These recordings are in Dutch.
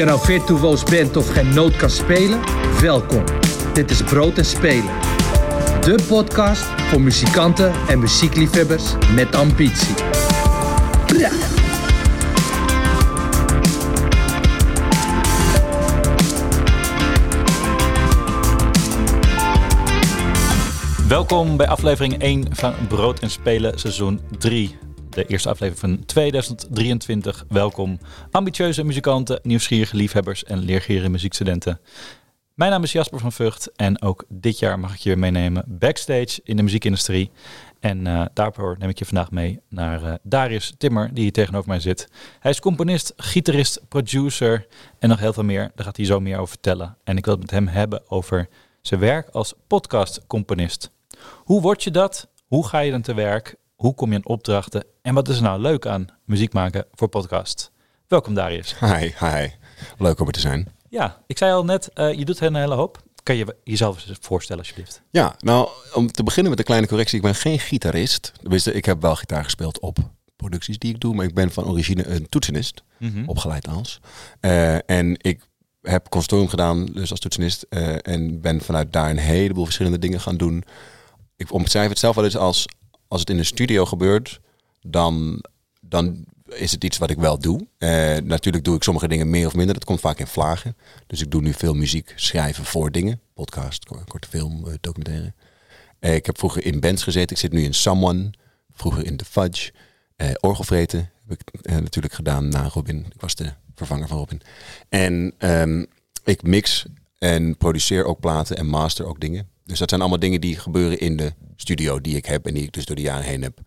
je nou virtuoos bent of geen noot kan spelen, welkom. Dit is Brood en Spelen. De podcast voor muzikanten en muziekliefhebbers met ambitie. Welkom bij aflevering 1 van Brood en Spelen seizoen 3. De eerste aflevering van 2023. Welkom ambitieuze muzikanten, nieuwsgierige liefhebbers en leergierige muziekstudenten. Mijn naam is Jasper van Vught en ook dit jaar mag ik je meenemen backstage in de muziekindustrie. En uh, daarvoor neem ik je vandaag mee naar uh, Darius Timmer, die hier tegenover mij zit. Hij is componist, gitarist, producer en nog heel veel meer. Daar gaat hij zo meer over vertellen. En ik wil het met hem hebben over zijn werk als podcastcomponist. Hoe word je dat? Hoe ga je dan te werk? Hoe kom je aan opdrachten? En wat is er nou leuk aan muziek maken voor podcast? Welkom Darius. Hi, hi. Leuk om er te zijn. Ja, ik zei al net, uh, je doet een hele hoop. Kan je jezelf eens voorstellen alsjeblieft? Ja, nou om te beginnen met een kleine correctie. Ik ben geen gitarist. Ik heb wel gitaar gespeeld op producties die ik doe. Maar ik ben van origine een toetsenist. Mm -hmm. Opgeleid als. Uh, en ik heb consortium gedaan, dus als toetsenist. Uh, en ben vanuit daar een heleboel verschillende dingen gaan doen. Ik omschrijf het zelf wel eens als als het in een studio gebeurt, dan, dan is het iets wat ik wel doe. Uh, natuurlijk doe ik sommige dingen meer of minder. Dat komt vaak in vlagen. Dus ik doe nu veel muziek schrijven voor dingen. Podcast, korte film, uh, documentaire. Uh, ik heb vroeger in bands gezeten. Ik zit nu in Someone. Vroeger in The Fudge. orgelvreten heb ik natuurlijk gedaan na Robin. Ik was de vervanger van Robin. En um, ik mix en produceer ook platen en master ook dingen. Dus dat zijn allemaal dingen die gebeuren in de studio die ik heb en die ik dus door de jaren heen heb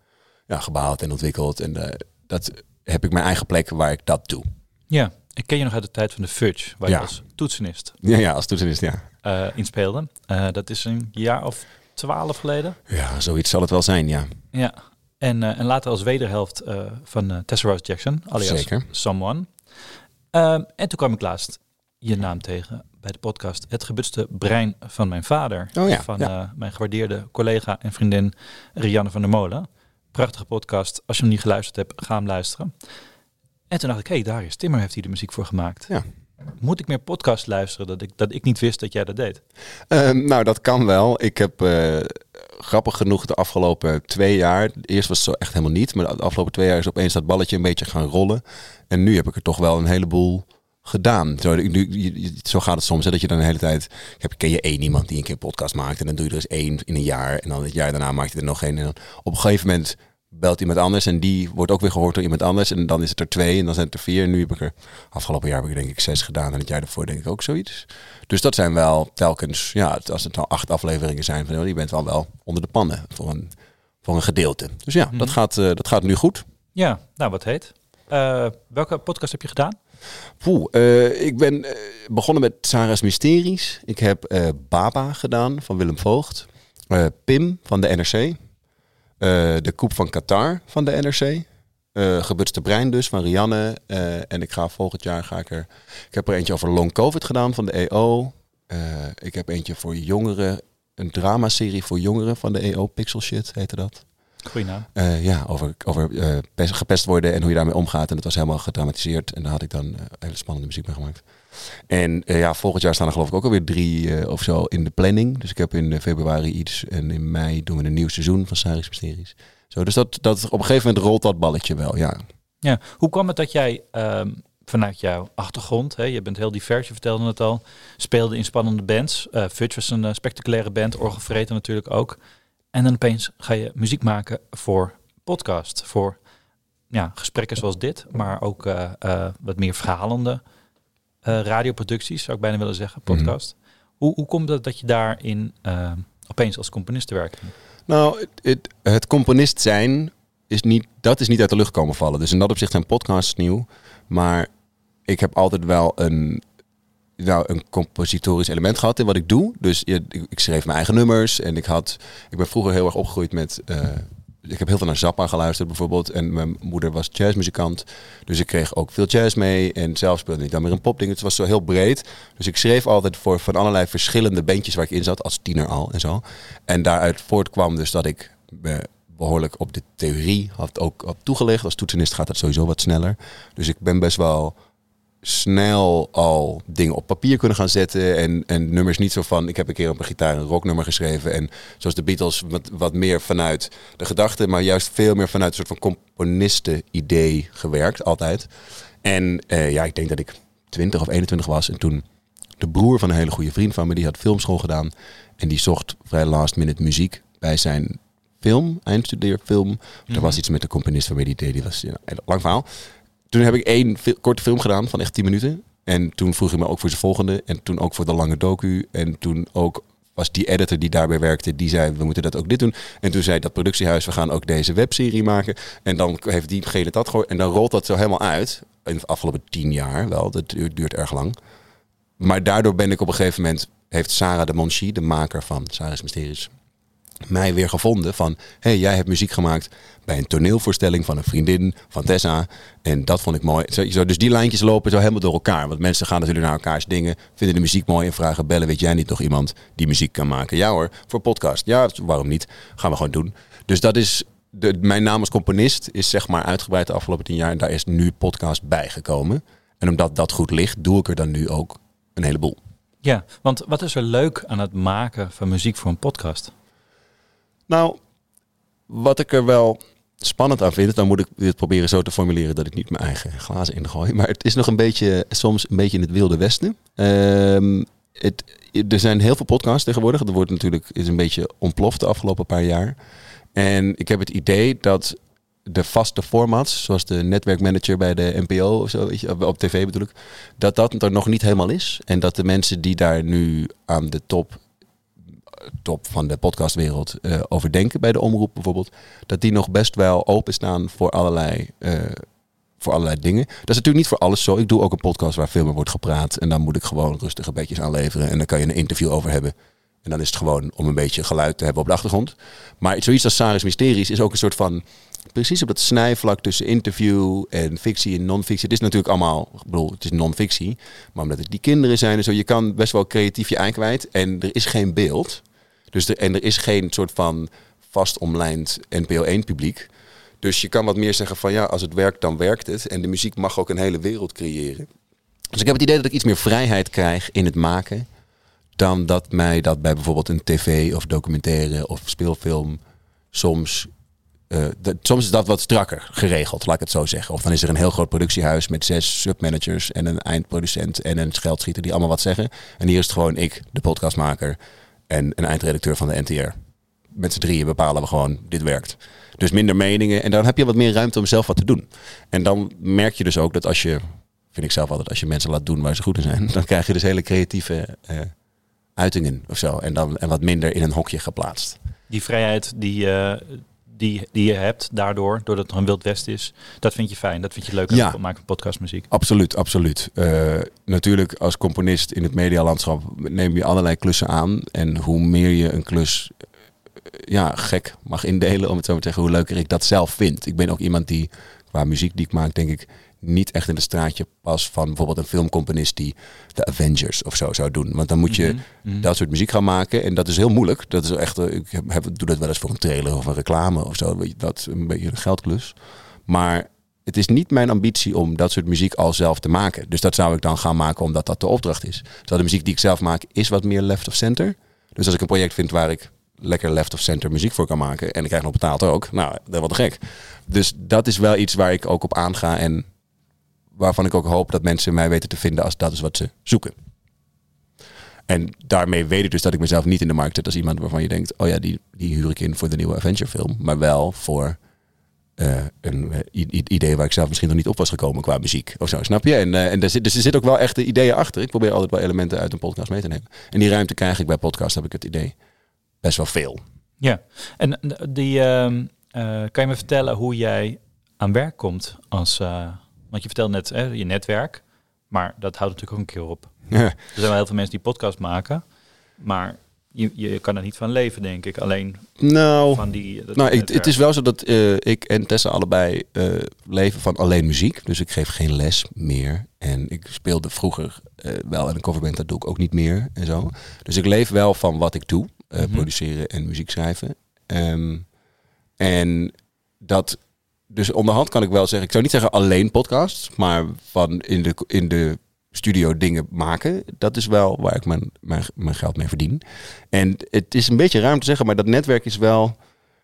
ja, gebouwd en ontwikkeld. En uh, dat heb ik mijn eigen plek waar ik dat doe. Ja, ik ken je nog uit de tijd van de Fudge, waar ja. je als toetsenist. Ja, ja als toetsenist, ja. Uh, inspeelde. Uh, dat is een jaar of twaalf geleden. Ja, zoiets zal het wel zijn, ja. Ja, en, uh, en later als wederhelft van Tessa Rose Jackson, alias Zeker. Someone. En toen kwam ik laatst je naam tegen bij de podcast Het gebutste brein van mijn vader. Oh ja, van ja. Uh, mijn gewaardeerde collega en vriendin Rianne van der Molen. Prachtige podcast. Als je hem niet geluisterd hebt, ga hem luisteren. En toen dacht ik, hé, hey, Darius Timmer heeft hier de muziek voor gemaakt. Ja. Moet ik meer podcast luisteren dat ik, dat ik niet wist dat jij dat deed? Uh, nou, dat kan wel. Ik heb uh, grappig genoeg de afgelopen twee jaar, eerst was het zo echt helemaal niet, maar de afgelopen twee jaar is opeens dat balletje een beetje gaan rollen. En nu heb ik er toch wel een heleboel gedaan. Zo, nu, zo gaat het soms, hè, dat je dan de hele tijd... Heb, ken je één iemand die een keer een podcast maakt... en dan doe je er eens één in een jaar... en dan het jaar daarna maak je er nog één. En dan op een gegeven moment belt iemand anders... en die wordt ook weer gehoord door iemand anders... en dan is het er twee en dan zijn het er vier. En nu heb ik er... Afgelopen jaar heb ik denk ik zes gedaan... en het jaar daarvoor denk ik ook zoiets. Dus dat zijn wel telkens... Ja, als het nou acht afleveringen zijn... Van, je bent wel wel onder de pannen voor een, voor een gedeelte. Dus ja, mm -hmm. dat, gaat, uh, dat gaat nu goed. Ja, nou wat heet. Uh, welke podcast heb je gedaan? Poeh, uh, ik ben uh, begonnen met Sarah's Mysteries. Ik heb uh, Baba gedaan van Willem Voogd. Pim van de NRC. de Koep van Qatar van de NRC. Gebutste Brein dus van Rianne. en ik ga volgend jaar ga ik er... Ik heb er eentje over long covid gedaan van de EO. ik heb eentje voor jongeren. Een dramaserie voor jongeren van de EO. Pixel Shit heette dat. Goeie naam. Uh, ja, over, over uh, pest, gepest worden en hoe je daarmee omgaat. En dat was helemaal gedramatiseerd. En daar had ik dan uh, hele spannende muziek mee gemaakt. En ja, volgend jaar staan er geloof ik ook alweer drie of zo in de planning. Dus ik heb in februari iets en in mei doen we een nieuw seizoen van Saris Mysteries. Zo, dus dat, dat, op een gegeven moment rolt dat balletje wel, ja. Ja, hoe kwam het dat jij um, vanuit jouw achtergrond, hè, je bent heel divers, je vertelde het al, speelde in spannende bands. Uh, Fudge was een spectaculaire band, Orgelvreten natuurlijk ook. En dan opeens ga je muziek maken voor podcast, voor ja, gesprekken zoals dit, maar ook uh, uh, wat meer verhalende uh, radioproducties, zou ik bijna willen zeggen, podcast. Mm -hmm. hoe, hoe komt het dat je daarin opeens als componist te werken? Nou, het, het, het, componist zijn is niet, dat is niet uit de lucht komen vallen. Dus in dat opzicht zijn podcasts nieuw, maar ik heb altijd wel een nou, een compositorisch element gehad in wat ik doe. Dus ik, schreef mijn eigen nummers en ik had, ik ben vroeger heel erg opgegroeid met, uh, ik heb heel veel naar Zappa geluisterd bijvoorbeeld en mijn moeder was jazzmuzikant, dus ik kreeg ook veel jazz mee en zelf speelde ik dan weer een popding. Het was zo heel breed, dus ik schreef altijd voor van allerlei verschillende bandjes waar ik in zat als tiener al en zo. En daaruit voortkwam dus dat ik behoorlijk op de theorie had ook op toegelegd. Als toetsenist gaat dat sowieso wat sneller. Dus ik ben best wel snel al dingen op papier kunnen gaan zetten. En, en nummers niet zo van, ik heb een keer op een gitaar een rocknummer geschreven. En zoals de Beatles wat, wat meer vanuit de gedachte, maar juist veel meer vanuit een soort van componisten-idee gewerkt, altijd. En eh, ja, ik denk dat ik 20 of 21 was. En toen de broer van een hele goede vriend van me, die had filmschool gedaan. En die zocht vrij last minute muziek bij zijn film, eindstudeerfilm. Mm Er was iets met de componist van die deed, die was ja, een lang verhaal. Toen heb ik één korte film gedaan van echt 10 minuten. En toen vroeg hij me ook voor zijn volgende. En toen ook voor de lange docu. En toen ook was die editor die daarbij werkte, die zei, we moeten dat ook dit doen. En toen zei dat productiehuis, we gaan ook deze webserie maken. En dan heeft diegene dat gewoon. En dan rolt dat zo helemaal uit. In de afgelopen tien jaar wel, dat duurt, duurt erg lang. Maar daardoor ben ik op een gegeven moment, heeft Sarah de Monchi, de maker van Sarah's Mysteries, mij weer gevonden van... hey, jij hebt muziek gemaakt bij een toneelvoorstelling van een vriendin van Tessa. En dat vond ik mooi. Zo, dus die lijntjes lopen zo helemaal door elkaar. Want mensen gaan natuurlijk naar elkaars dingen, vinden de muziek mooi en vragen... bellen, weet jij niet nog iemand die muziek kan maken? Ja hoor, voor podcast. Ja, waarom niet? Gaan we gewoon doen. Dus dat is... De, mijn naam als componist is zeg maar uitgebreid de afgelopen tien jaar. En daar is nu podcast bijgekomen. En omdat dat goed ligt, doe ik er dan nu ook een heleboel. Ja, want wat is er leuk aan het maken van muziek voor een podcast? Nou, wat ik er wel spannend aan vind, dan moet ik dit proberen zo te formuleren dat ik niet mijn eigen glazen ingooi. Maar het is nog een beetje, soms een beetje in het wilde westen. Um, het, er zijn heel veel podcasts tegenwoordig. Er wordt natuurlijk is een beetje ontploft de afgelopen paar jaar. En ik heb het idee dat de vaste formats, zoals de netwerkmanager bij de NPO of zo, weet je, op tv bedoel ik, dat dat er nog niet helemaal is. En dat de mensen die daar nu aan de top top van de podcastwereld uh, over denken bij de omroep bijvoorbeeld, dat die nog best wel openstaan voor allerlei, uh, voor allerlei dingen. Dat is natuurlijk niet voor alles zo. Ik doe ook een podcast waar veel meer wordt gepraat en dan moet ik gewoon rustige beetjes aanleveren en dan kan je een interview over hebben. En dan is het gewoon om een beetje geluid te hebben op de achtergrond. Maar zoiets als Saris Mysteries is ook een soort van precies op dat snijvlak tussen interview en fictie en non-fictie. Het is natuurlijk allemaal, ik bedoel, het is non-fictie. Maar omdat het die kinderen zijn en zo, je kan best wel creatief je eind En er is geen beeld. Dus er, en er is geen soort van vast omlijnd NPO 1 publiek. Dus je kan wat meer zeggen van ja, als het werkt, dan werkt het. En de muziek mag ook een hele wereld creëren. Dus ik heb het idee dat ik iets meer vrijheid krijg in het maken. Dan dat mij dat bij bijvoorbeeld een tv of documentaire of speelfilm soms uh, soms is dat wat strakker geregeld, laat ik het zo zeggen. Of dan is er een heel groot productiehuis met zes submanagers en een eindproducent en een geldschieter die allemaal wat zeggen. En hier is het gewoon ik, de podcastmaker en een eindredacteur van de NTR. Met z'n drieën bepalen we gewoon, dit werkt. Dus minder meningen en dan heb je wat meer ruimte om zelf wat te doen. En dan merk je dus ook dat als je, vind ik zelf altijd, als je mensen laat doen waar ze goed in zijn, dan krijg je dus hele creatieve uh, uitingen of zo. En dan en wat minder in een hokje geplaatst. Die vrijheid die, uh, die, die je hebt daardoor, doordat het een Wild West is. Dat vind je fijn, dat vind je leuk aan het maken van podcastmuziek. Absoluut, absoluut. Uh, natuurlijk als componist in het medialandschap neem je allerlei klussen aan. En hoe meer je een klus eh, ja, gek mag indelen, om het zo te zeggen, hoe leuker ik dat zelf vind. Ik ben ook iemand die, qua muziek die ik maak, denk ik, niet echt in het straatje pas van bijvoorbeeld een filmcomponist die de Avengers of zo zou doen. Want dan moet je mhm, mhm. dat soort muziek gaan maken. En dat is heel moeilijk. Dat is echt, eh, ik heb, doe dat wel eens voor een trailer of een reclame of zo. Dat is een beetje een geldklus. Maar het is niet mijn ambitie om dat soort muziek al zelf te maken. Dus dat zou ik dan gaan maken omdat dat de opdracht is. Terwijl de muziek die ik zelf maak is wat meer left of center. Dus als ik een project vind waar ik lekker left of center muziek voor kan maken en ik krijg nog betaald ook, nou, dat wordt gek. Dus dat is wel iets waar ik ook op aanga en waarvan ik ook hoop dat mensen mij weten te vinden als dat is wat ze zoeken. En daarmee weet ik dus dat ik mezelf niet in de markt zet als iemand waarvan je denkt, oh ja, die, die huur ik in voor de nieuwe Avenger film. Maar wel voor uh, een uh, idee waar ik zelf misschien nog niet op was gekomen qua muziek of zo, snap je? En, uh, en er zit, dus er zit ook wel echt de ideeën achter. Ik probeer altijd wel elementen uit een podcast mee te nemen. En die ruimte krijg ik bij podcast, heb ik het idee, best wel veel. Ja, en die, ehm, kan je me vertellen hoe jij aan werk komt als want je vertelt net hè, je netwerk, maar dat houdt natuurlijk ook een keer op. Ja. Er zijn wel heel veel mensen die podcast maken, maar je, je kan er niet van leven, denk ik. Alleen nou, van die. Nou, ik, het is wel zo dat uh, ik en Tessa allebei uh, leven van alleen muziek. Dus ik geef geen les meer. En ik speelde vroeger uh, wel in een coverband, dat doe ik ook niet meer en zo. Dus ik leef wel van wat ik doe: mm -hmm. produceren en muziek schrijven. Um, en dat dus onderhand kan ik wel zeggen, ik zou niet zeggen alleen podcasts, maar van in de, in de studio dingen maken, dat is wel waar ik mijn, mijn, mijn geld mee verdien. En het is een beetje ruim te zeggen, maar dat netwerk is wel,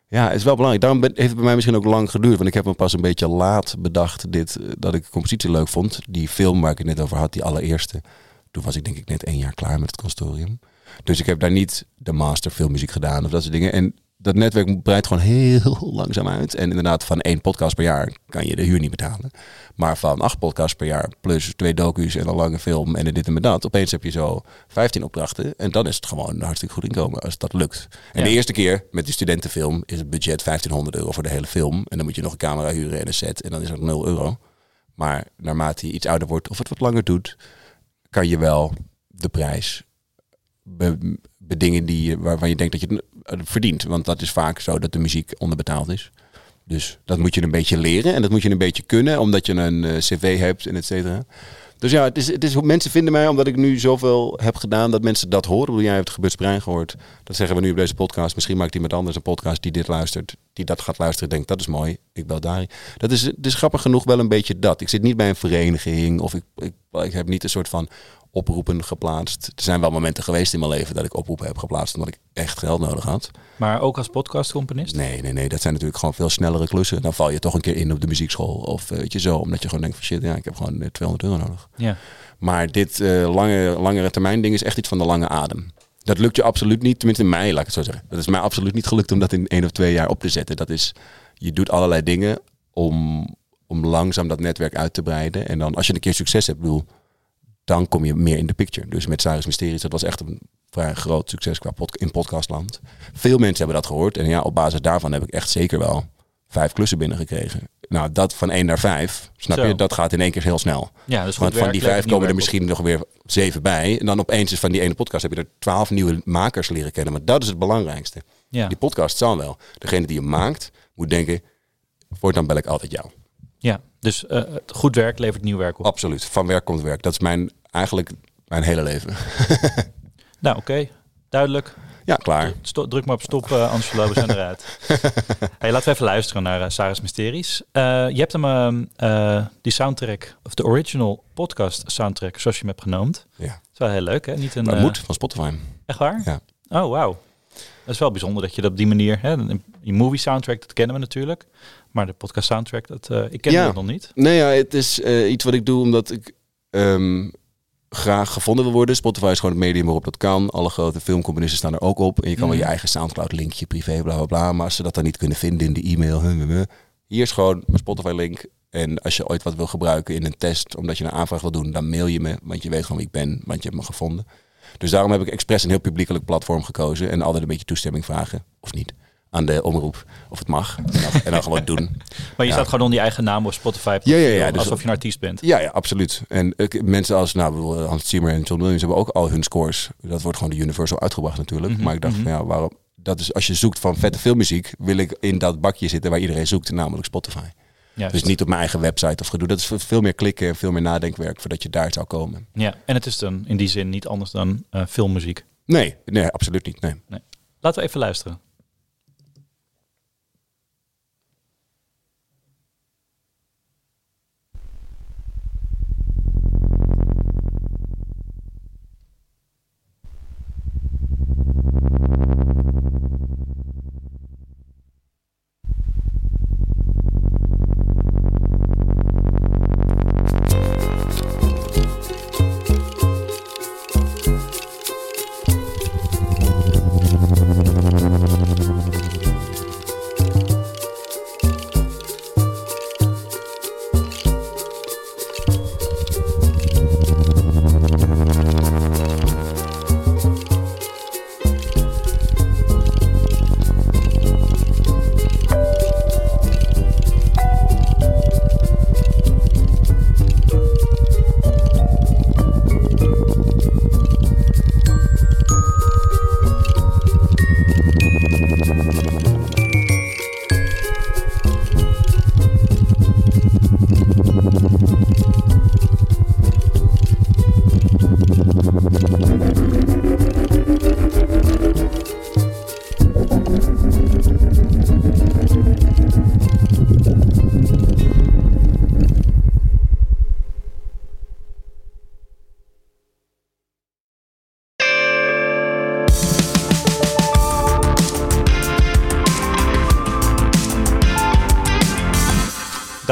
ja, is wel belangrijk. Daarom heeft het bij mij misschien ook lang geduurd, want ik heb me pas een beetje laat bedacht dit, eh, dat ik compositie leuk vond. Die film waar ik het net over had, die allereerste, toen was ik denk ik net één jaar klaar met het consortium. Dus ik heb daar niet de master filmmuziek gedaan of dat soort dingen. En dat netwerk breidt gewoon heel langzaam uit. En inderdaad, van één podcast per jaar kan je de huur niet betalen. Maar van acht podcasts per jaar, plus twee docu's en een lange film en dit en dat. Opeens heb je zo 15 opdrachten. En dan is het gewoon een hartstikke goed inkomen als dat lukt. En de eerste keer met die studentenfilm is het budget 1500 euro voor de hele film. En dan moet je nog een camera huren en een set. En dan is het 0 euro. Maar naarmate je iets ouder wordt of het wat langer doet, kan je wel de prijs bedingen die, waarvan je denkt dat je het verdient. Want dat is vaak zo dat de muziek onderbetaald is. Dus dat moet je een beetje leren en dat moet je een beetje kunnen, omdat je een uh, cv hebt en et cetera. Dus ja, het is, het is, mensen vinden mij, omdat ik nu zoveel heb gedaan, dat mensen dat horen. Bedoel, jij hebt Brein gehoord. Dat zeggen we nu op deze podcast. Misschien maakt iemand anders een podcast die dit luistert, die dat gaat luisteren, denkt dat is mooi. Ik bel daar. Dat is, het is grappig genoeg wel een beetje dat. Ik zit niet bij een vereniging of ik, ik, ik heb niet een soort van oproepen geplaatst. Er zijn wel momenten geweest in mijn leven dat ik oproepen heb geplaatst omdat ik echt geld nodig had. Maar ook als podcastcomponist? Nee, nee, nee. Dat zijn natuurlijk gewoon veel snellere klussen. Dan val je toch een keer in op de muziekschool of uh, weet je zo, omdat je gewoon denkt van shit, ja, ik heb gewoon 200 eh, euro nodig. Ja. Maar dit uh, lange, langere termijn ding is echt iets van de lange adem. Dat lukt je absoluut niet, tenminste in mij, laat ik het zo zeggen. Dat is mij absoluut niet gelukt om dat in één of twee jaar op te zetten. Dat is, je doet allerlei dingen om, om langzaam dat netwerk uit te breiden. En dan als je een keer succes hebt, bedoel, dan kom je meer in de picture. Dus met Cyrus Mysteries, dat was echt een vrij groot succes qua pod in podcastland. Veel mensen hebben dat gehoord. En ja, op basis daarvan heb ik echt zeker wel vijf klussen binnengekregen. Nou, dat van één naar vijf, snap je? Dat gaat in één keer heel snel. Ja, dus Want van die vijf komen er misschien nog weer zeven bij. En dan opeens is van die ene podcast heb je er twaalf nieuwe makers leren kennen. Maar dat is het belangrijkste. Ja. Die podcast zal wel. Degene die je maakt, moet denken, voortaan bel ik altijd jou. Ja, dus uh, goed werk levert nieuw werk op. Absoluut. Van werk komt werk. Dat is mijn, eigenlijk mijn hele leven. nou, oké. Duidelijk. Ja, klaar. druk maar op stop, uh, anders we zijn eruit. hey, laten we even luisteren naar uh, Sarah's Mysteries. Uh, je hebt hem, ehm, die soundtrack, of de original podcast soundtrack, zoals je hem hebt genoemd. Ja. Dat is wel heel leuk, hè? Niet een, dat moet, van Spotify. Echt waar? Ja. Oh, wauw. Dat is wel bijzonder dat je dat op die manier, hè, je movie soundtrack, dat kennen we natuurlijk. Maar de podcast soundtrack, dat, uh, ik ken ja. nog niet. Nee, ja, het is uh, iets wat ik doe omdat ik um, graag gevonden wil worden. Spotify is gewoon het medium waarop dat kan. Alle grote filmcomponisten staan er ook op. En je kan wel je eigen Soundcloud linkje, privé, bla bla bla. Maar als ze dat dan niet kunnen vinden in de e-mail, hier is gewoon mijn Spotify link. En als je ooit wat wil gebruiken in een test, omdat je een aanvraag wil doen, dan mail je me. Want je weet gewoon wie ik ben, want je hebt me gevonden. Dus daarom heb ik expres een heel publiekelijk platform gekozen. En altijd een beetje toestemming vragen, of niet aan de omroep of het mag. En dan, en dan gewoon doen. Maar je staat gewoon onder je eigen naam op Spotify. Ja, ja, ja. Dus alsof je een artiest bent. Ja, ja, absoluut. En ik, mensen als nou, Hans Zimmer en John Williams hebben ook al hun scores. Dat wordt gewoon de Universal uitgebracht natuurlijk. Mhm, maar ik dacht mhm. van ja, waarom? Dat is als je zoekt van vette filmmuziek, wil ik in dat bakje zitten waar iedereen zoekt, namelijk Spotify. Dus niet op mijn eigen website of gedoe. Dat is veel meer klikken en veel meer nadenkwerk voordat je daar zou komen. Ja, en het is dan in die zin niet anders dan uh, filmmuziek. Nee, nee, absoluut niet. Nee. nee. Laten we even luisteren.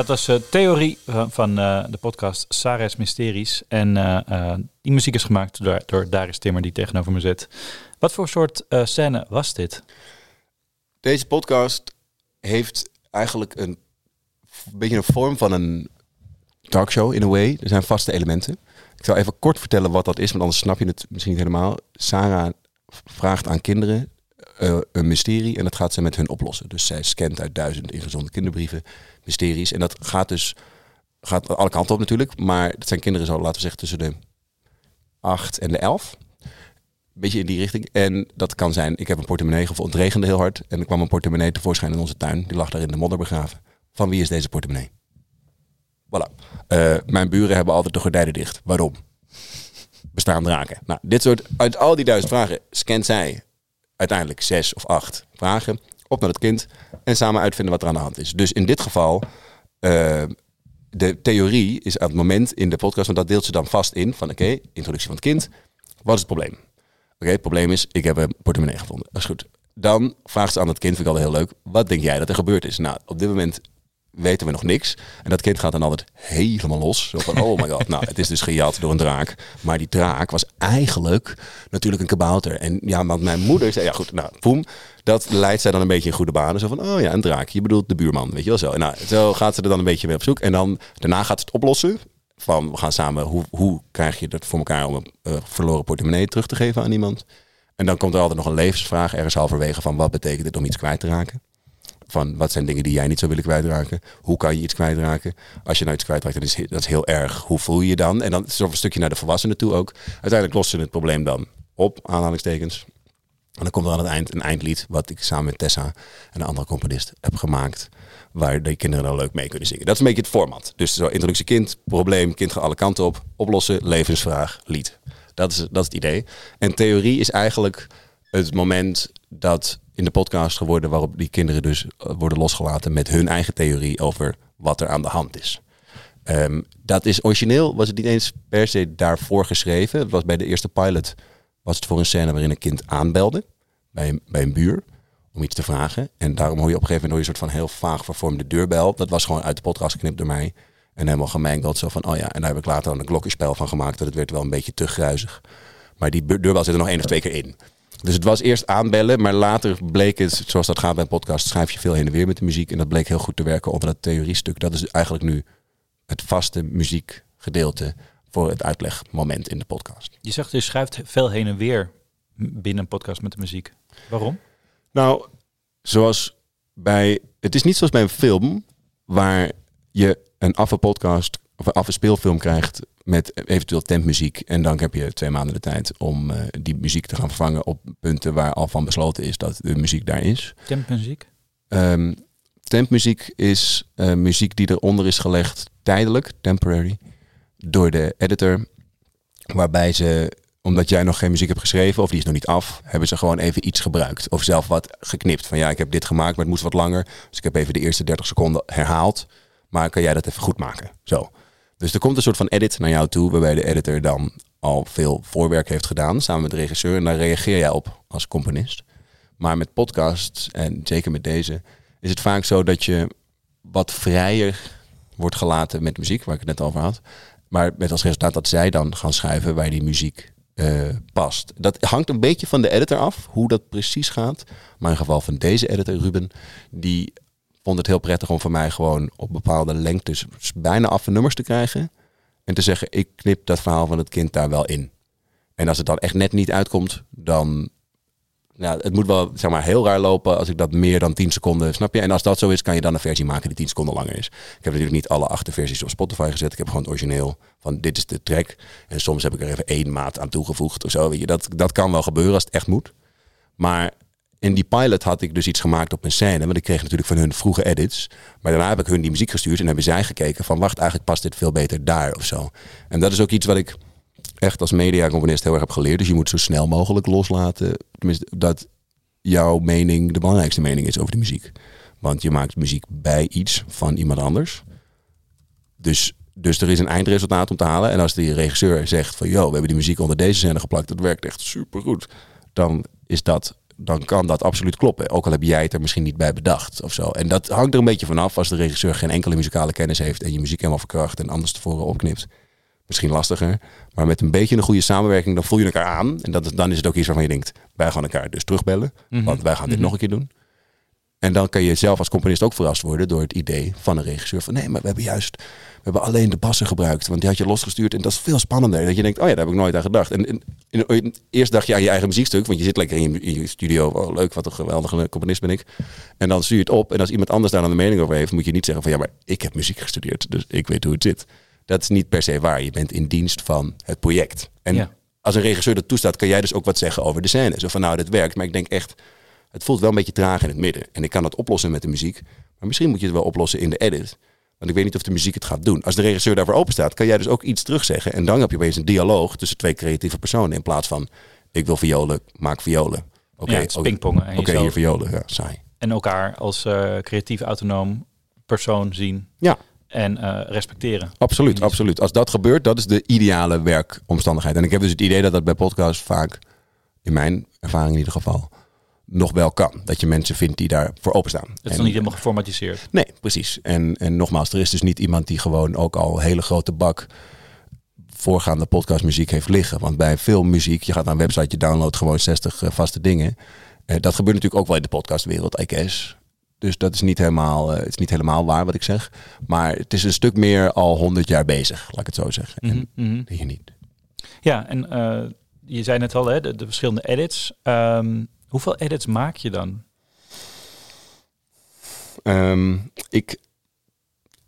Dat was uh, Theorie van uh, de podcast Sares Mysteries. En uh, die muziek is gemaakt door, door Darius Timmer, die tegenover me zit. Wat voor soort scène was dit? Deze podcast heeft eigenlijk een, een beetje een vorm van een talkshow in a way. Er zijn vaste elementen. Ik zal even kort vertellen wat dat is, want anders snap je het misschien niet helemaal. Sarah vraagt aan kinderen uh, een mysterie en dat gaat ze met hun oplossen. Dus zij scant uit duizend ingezonde kinderbrieven mysteries. En dat gaat dus gaat alle kanten op natuurlijk. Maar dat zijn kinderen zo, laten we zeggen, tussen de acht en de elf. Beetje in die richting. En dat kan zijn, ik heb een portemonnee gevonden. Het regende heel hard. En er kwam een portemonnee tevoorschijn in onze tuin. Die lag daar in de modder begraven. Van wie is deze portemonnee? Voilà. Uh, mijn buren hebben altijd de gordijnen dicht. Waarom? Bestaan draken. Nou, dit soort, uit al die duizend vragen scant zij uiteindelijk zes of acht vragen op naar het kind en samen uitvinden wat er aan de hand is. Dus in dit geval, uh, de theorie is aan het moment in de podcast, want dat deelt ze dan vast in van oké, introductie van het kind. Wat is het probleem? Oké, het probleem is, ik heb een portemonnee gevonden. Dat is goed. Dan vraagt ze aan het kind, vind ik al heel leuk, wat denk jij dat er gebeurd is? Nou, op dit moment weten we nog niks. En dat kind gaat dan altijd helemaal los. Zo van, oh my god, nou, het is dus gejat door een draak. Maar die draak was eigenlijk natuurlijk een kabouter. En ja, want mijn moeder zei, ja goed, nou, poem. Dat leidt zij dan een beetje in goede banen. Zo van, oh ja, een draak. Je bedoelt de buurman, weet je wel zo. En nou, zo gaat ze er dan een beetje mee op zoek. En dan, daarna gaat ze het oplossen. Van, we gaan samen, hoe, hoe krijg je dat voor elkaar om een uh, verloren portemonnee terug te geven aan iemand? En dan komt er altijd nog een levensvraag ergens halverwege van, wat betekent het om iets kwijt te raken? Van wat zijn dingen die jij niet zou willen kwijtraken? Hoe kan je iets kwijtraken? Als je nou iets kwijtraakt, dan is dat is heel erg. Hoe voel je je dan? En dan is er een stukje naar de volwassenen toe ook. Uiteindelijk lossen ze het probleem dan op, aanhalingstekens. En dan komt er aan het eind een eindlied, wat ik samen met Tessa en een andere componist heb gemaakt. Waar de kinderen dan leuk mee kunnen zingen. Dat is een beetje het format. Dus zo introductie kind, probleem, kind gaat alle kanten op. Oplossen, levensvraag, lied. Dat is, dat is het idee. En theorie is eigenlijk het moment dat in de podcast geworden waarop die kinderen dus eh, worden losgelaten met hun eigen theorie over wat er aan de hand is. Um, dat is origineel, was het niet eens per se daarvoor geschreven. Het was bij de eerste pilot, was het voor een scène waarin een kind aanbelde bij een, bij een buur om iets te vragen. En daarom hoor je op een gegeven moment een soort van heel vaag vervormde deurbel. Dat was gewoon uit de podcast geknipt door mij. En helemaal gemengeld. Zo van, oh ja, en daar heb ik later dan een glokkenspel van gemaakt. Dat het werd wel een beetje te gruizig. Maar die deurbel zit er nog één of twee keer in. Dus het was eerst aanbellen, maar later bleek het, zoals dat gaat bij een podcast, schrijf je veel heen en weer met de muziek. En dat bleek heel goed te werken onder dat theoriestuk. Dat is eigenlijk nu het vaste muziekgedeelte voor het uitlegmoment in de podcast. Je zegt je schrijft veel heen en weer binnen een podcast met de muziek. Waarom? Nou, zoals bij. Het is niet zoals bij een film waar je een affe podcast of een affe speelfilm krijgt met eventueel tempmuziek. En dan heb je twee maanden de tijd om uh, die muziek te gaan vervangen op punten waar al van besloten is dat de muziek daar is. Tempmuziek? Um, tempmuziek is uh, muziek die eronder is gelegd tijdelijk, temporary, door de editor. Waarbij ze, omdat jij nog geen muziek hebt geschreven of die is nog niet af, hebben ze gewoon even iets gebruikt. Of zelf wat geknipt. Van ja, ik heb dit gemaakt, maar het moest wat langer. Dus ik heb even de eerste 30 seconden herhaald. Maar kan jij dat even goed maken? Zo. Dus er komt een soort van edit naar jou toe, waarbij de editor dan al veel voorwerk heeft gedaan samen met de regisseur. En daar reageer jij op als componist. Maar met podcasts, en zeker met deze, is het vaak zo dat je wat vrijer wordt gelaten met muziek, waar ik het net over had. Maar met als resultaat dat zij dan gaan schrijven waar die muziek uh, past. Dat hangt een beetje van de editor af, hoe dat precies gaat. Maar in geval van deze editor, Ruben, die vond het heel prettig om van mij gewoon op bepaalde lengtes bijna affe nummers te krijgen. En te zeggen, ik knip dat verhaal van het kind daar wel in. En als het dan echt net niet uitkomt, dan... Nou, het moet wel zeg maar, heel raar lopen als ik dat meer dan 10 seconden, snap je? En als dat zo is, kan je dan een versie maken die 10 seconden langer is. Ik heb natuurlijk niet alle acht versies op Spotify gezet. Ik heb gewoon het origineel van dit is de track. En soms heb ik er even één maat aan toegevoegd of zo. Weet je, dat, dat kan wel gebeuren als het echt moet. Maar in die pilot had ik dus iets gemaakt op een scène. Want ik kreeg natuurlijk van hun vroege edits. Maar daarna heb ik hun die muziek gestuurd. En hebben zij gekeken van wacht, eigenlijk past dit veel beter daar of zo. En dat is ook iets wat ik echt als mediacomponist heel erg heb geleerd. Dus je moet zo snel mogelijk loslaten. Tenminste, dat jouw mening de belangrijkste mening is over de muziek. Want je maakt muziek bij iets van iemand anders. Dus, dus er is een eindresultaat om te halen. En als die regisseur zegt van... joh, we hebben die muziek onder deze scène geplakt. Dat werkt echt supergoed. Dan is dat dan kan dat absoluut kloppen. Ook al heb jij het er misschien niet bij bedacht of zo. En dat hangt er een beetje vanaf als de regisseur geen enkele muzikale kennis heeft en je muziek helemaal verkracht en anders tevoren opknipt. Misschien lastiger. Maar met een beetje een goede samenwerking, dan voel je elkaar aan. En dat, dan is het ook iets waarvan je denkt, wij gaan elkaar dus terugbellen. Mhm. Want wij gaan dit Mhm. nog een keer doen. En dan kan je zelf als componist ook verrast worden door het idee van een regisseur. Van nee, maar we hebben juist, we hebben alleen de bassen gebruikt. Want die had je losgestuurd en dat is veel spannender. Dat je denkt, oh ja, daar heb ik nooit aan gedacht. En, en, eerst dacht je aan je eigen muziekstuk. Want je zit lekker in je, in je studio. Oh, leuk, wat een geweldige componist ben ik. En dan stuur je het op. En als iemand anders daar dan een mening over heeft, moet je niet zeggen van ja, maar ik heb muziek gestudeerd. Dus ik weet hoe het zit. Dat is niet per se waar. Je bent in dienst van het project. En Ja. als een regisseur dat toestaat, kan jij dus ook wat zeggen over de scène. Zo van nou, dit werkt. Maar ik denk echt, het voelt wel een beetje traag in het midden. En ik kan dat oplossen met de muziek. Maar misschien moet je het wel oplossen in de edit. Want ik weet niet of de muziek het gaat doen. Als de regisseur daarvoor open staat, kan jij dus ook iets terugzeggen. En dan heb je opeens een dialoog tussen twee creatieve personen. In plaats van, ik wil violen, maak violen. Oké, ja, het is oké, pingpongen. Hier violen. Ja, saai. en elkaar als eh, creatief autonoom persoon zien Ja, en eh, respecteren. absoluut, absoluut. Als dat gebeurt, dat is de ideale werkomstandigheid. En ik heb dus het idee dat dat bij podcasts vaak, in mijn ervaring in ieder geval, nog wel kan. Dat je mensen vindt die daarvoor openstaan. Het is En- nog niet helemaal geformatiseerd. Nee, precies. En, en nogmaals, er is dus niet iemand die gewoon ook al een hele grote bak voorgaande podcastmuziek heeft liggen. Want bij veel muziek, je gaat naar een website, je downloadt gewoon 60 eh, vaste dingen. Eh, dat gebeurt natuurlijk ook wel in de podcastwereld, I guess. Dus dat is niet, helemaal, eh, het is niet helemaal waar wat ik zeg. Maar het is een stuk meer al 100 jaar bezig, laat ik het zo zeggen. En Mhm, mhm. hier niet. Ja, en je zei net al, hè, de, de verschillende edits. Ehm, hoeveel edits maak je dan? Ehm, ik,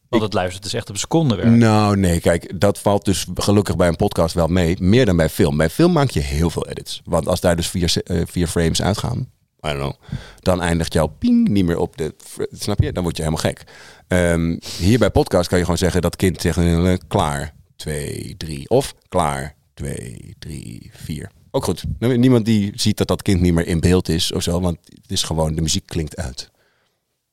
Want het luistert is echt op secondenwerk. Nou, nee, kijk, dat valt dus gelukkig bij een podcast wel mee. Meer dan bij film. Bij film maak je heel veel edits. Want als daar dus vier, eh, vier frames uitgaan, I don't know, dan eindigt jouw ping niet meer op de. Snap je? Dan word je helemaal gek. Ehm, hier bij podcast kan je gewoon zeggen dat kind zegt eh, klaar, twee, drie. Of klaar, twee, drie, vier. Ook goed. Niemand die ziet dat dat kind niet meer in beeld is of zo, want het is gewoon, de muziek klinkt uit.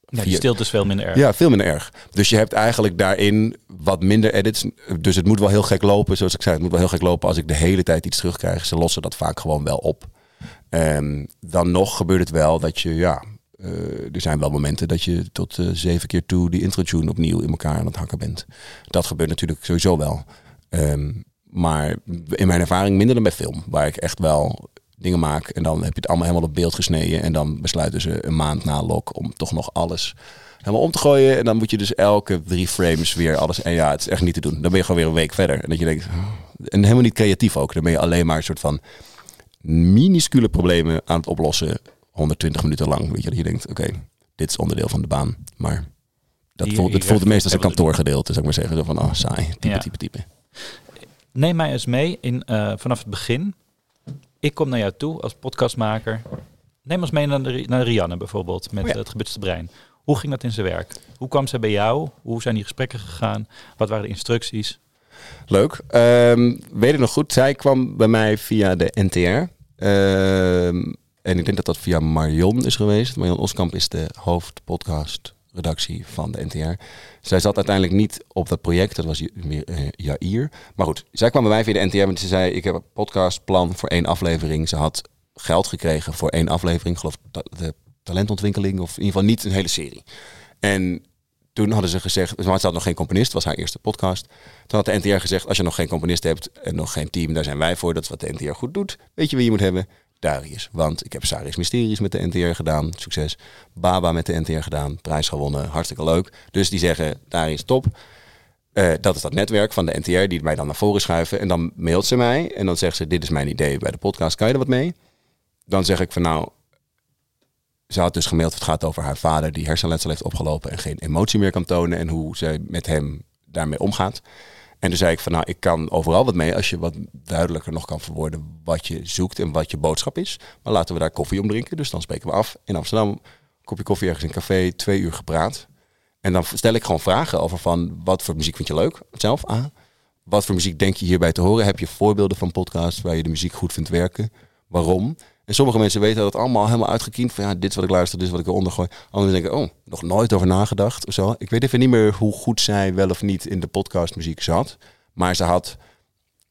Ja, die stilte is veel minder erg. Ja, veel minder erg. Dus je hebt eigenlijk daarin wat minder edits. Dus het moet wel heel gek lopen. Zoals ik zei, het moet wel heel gek lopen als ik de hele tijd iets terugkrijg. Ze lossen dat vaak gewoon wel op. Ehm, dan nog gebeurt het wel dat je, ja, eh, er zijn wel momenten dat je tot eh, zeven keer toe die intro tune opnieuw in elkaar aan het hakken bent. Dat gebeurt natuurlijk sowieso wel. Ehm, maar in mijn ervaring minder dan bij film, waar ik echt wel dingen maak en dan heb je het allemaal helemaal op beeld gesneden en dan besluiten ze een maand na lok om toch nog alles helemaal om te gooien en dan moet je dus elke drie frames weer alles en ja, het is echt niet te doen. Dan ben je gewoon weer een week verder en dat je denkt en helemaal niet creatief ook. Dan ben je alleen maar een soort van minuscule problemen aan het oplossen 120 minuten lang. Weet je, dat je denkt, oké, dit is onderdeel van de baan. Maar dat voelt, het voelt het meest als een kantoorgedeelte, zou ik maar zeggen. Zo van, oh, saai, type, Ja. type, type. Neem mij eens mee in, eh, vanaf het begin. Ik kom naar jou toe als podcastmaker. Neem ons mee naar, de, naar Rianne bijvoorbeeld, met Oh ja. het gebitste brein. Hoe ging dat in zijn werk? Hoe kwam zij bij jou? Hoe zijn die gesprekken gegaan? Wat waren de instructies? Leuk. Ehm, weet ik nog goed, zij kwam bij mij via de NTR. Ehm, en ik denk dat dat via Marion is geweest. Marion Oskamp is de hoofdpodcastredactie van de NTR. Zij zat uiteindelijk niet op dat project, dat was eh, Jair. Maar goed, zij kwam bij mij via de NTR, want ze zei, ik heb een podcastplan voor één aflevering. Ze had geld gekregen voor één aflevering, geloof de talentontwikkeling, of in ieder geval niet een hele serie. En toen hadden ze gezegd, maar ze had nog geen componist, was haar eerste podcast. Toen had de NTR gezegd, als je nog geen componist hebt en nog geen team, daar zijn wij voor. Dat is wat de NTR goed doet. Weet je wie je moet hebben? Darius. Want ik heb Saris Mysteries met de NTR gedaan, succes. Baba met de NTR gedaan, prijs gewonnen, hartstikke leuk. Dus die zeggen, Darius top. Eh, dat is dat netwerk van de NTR die mij dan naar voren schuiven. En dan mailt ze mij en dan zegt ze, dit is mijn idee bij de podcast, kan je er wat mee? Dan zeg ik van nou, ze had dus gemaild, het gaat over haar vader die hersenletsel heeft opgelopen en geen emotie meer kan tonen en hoe zij met hem daarmee omgaat. En toen zei ik van nou, ik kan overal wat mee als je wat duidelijker nog kan verwoorden wat je zoekt en wat je boodschap is. Maar laten we daar koffie om drinken. Dus dan spreken we af in Amsterdam, kopje koffie ergens in een café, twee uur gepraat. En dan stel ik gewoon vragen over van wat voor muziek vind je leuk zelf? A. Wat voor muziek denk je hierbij te horen? Heb je voorbeelden van podcasts waar je de muziek goed vindt werken? Waarom? En sommige mensen weten dat allemaal helemaal uitgekiend. Van ja, dit is wat ik luister, dit is wat ik eronder gooi. Anderen denken, oh, nog nooit over nagedacht of zo. Ik weet even niet meer hoe goed zij wel of niet in de podcastmuziek zat. Maar ze had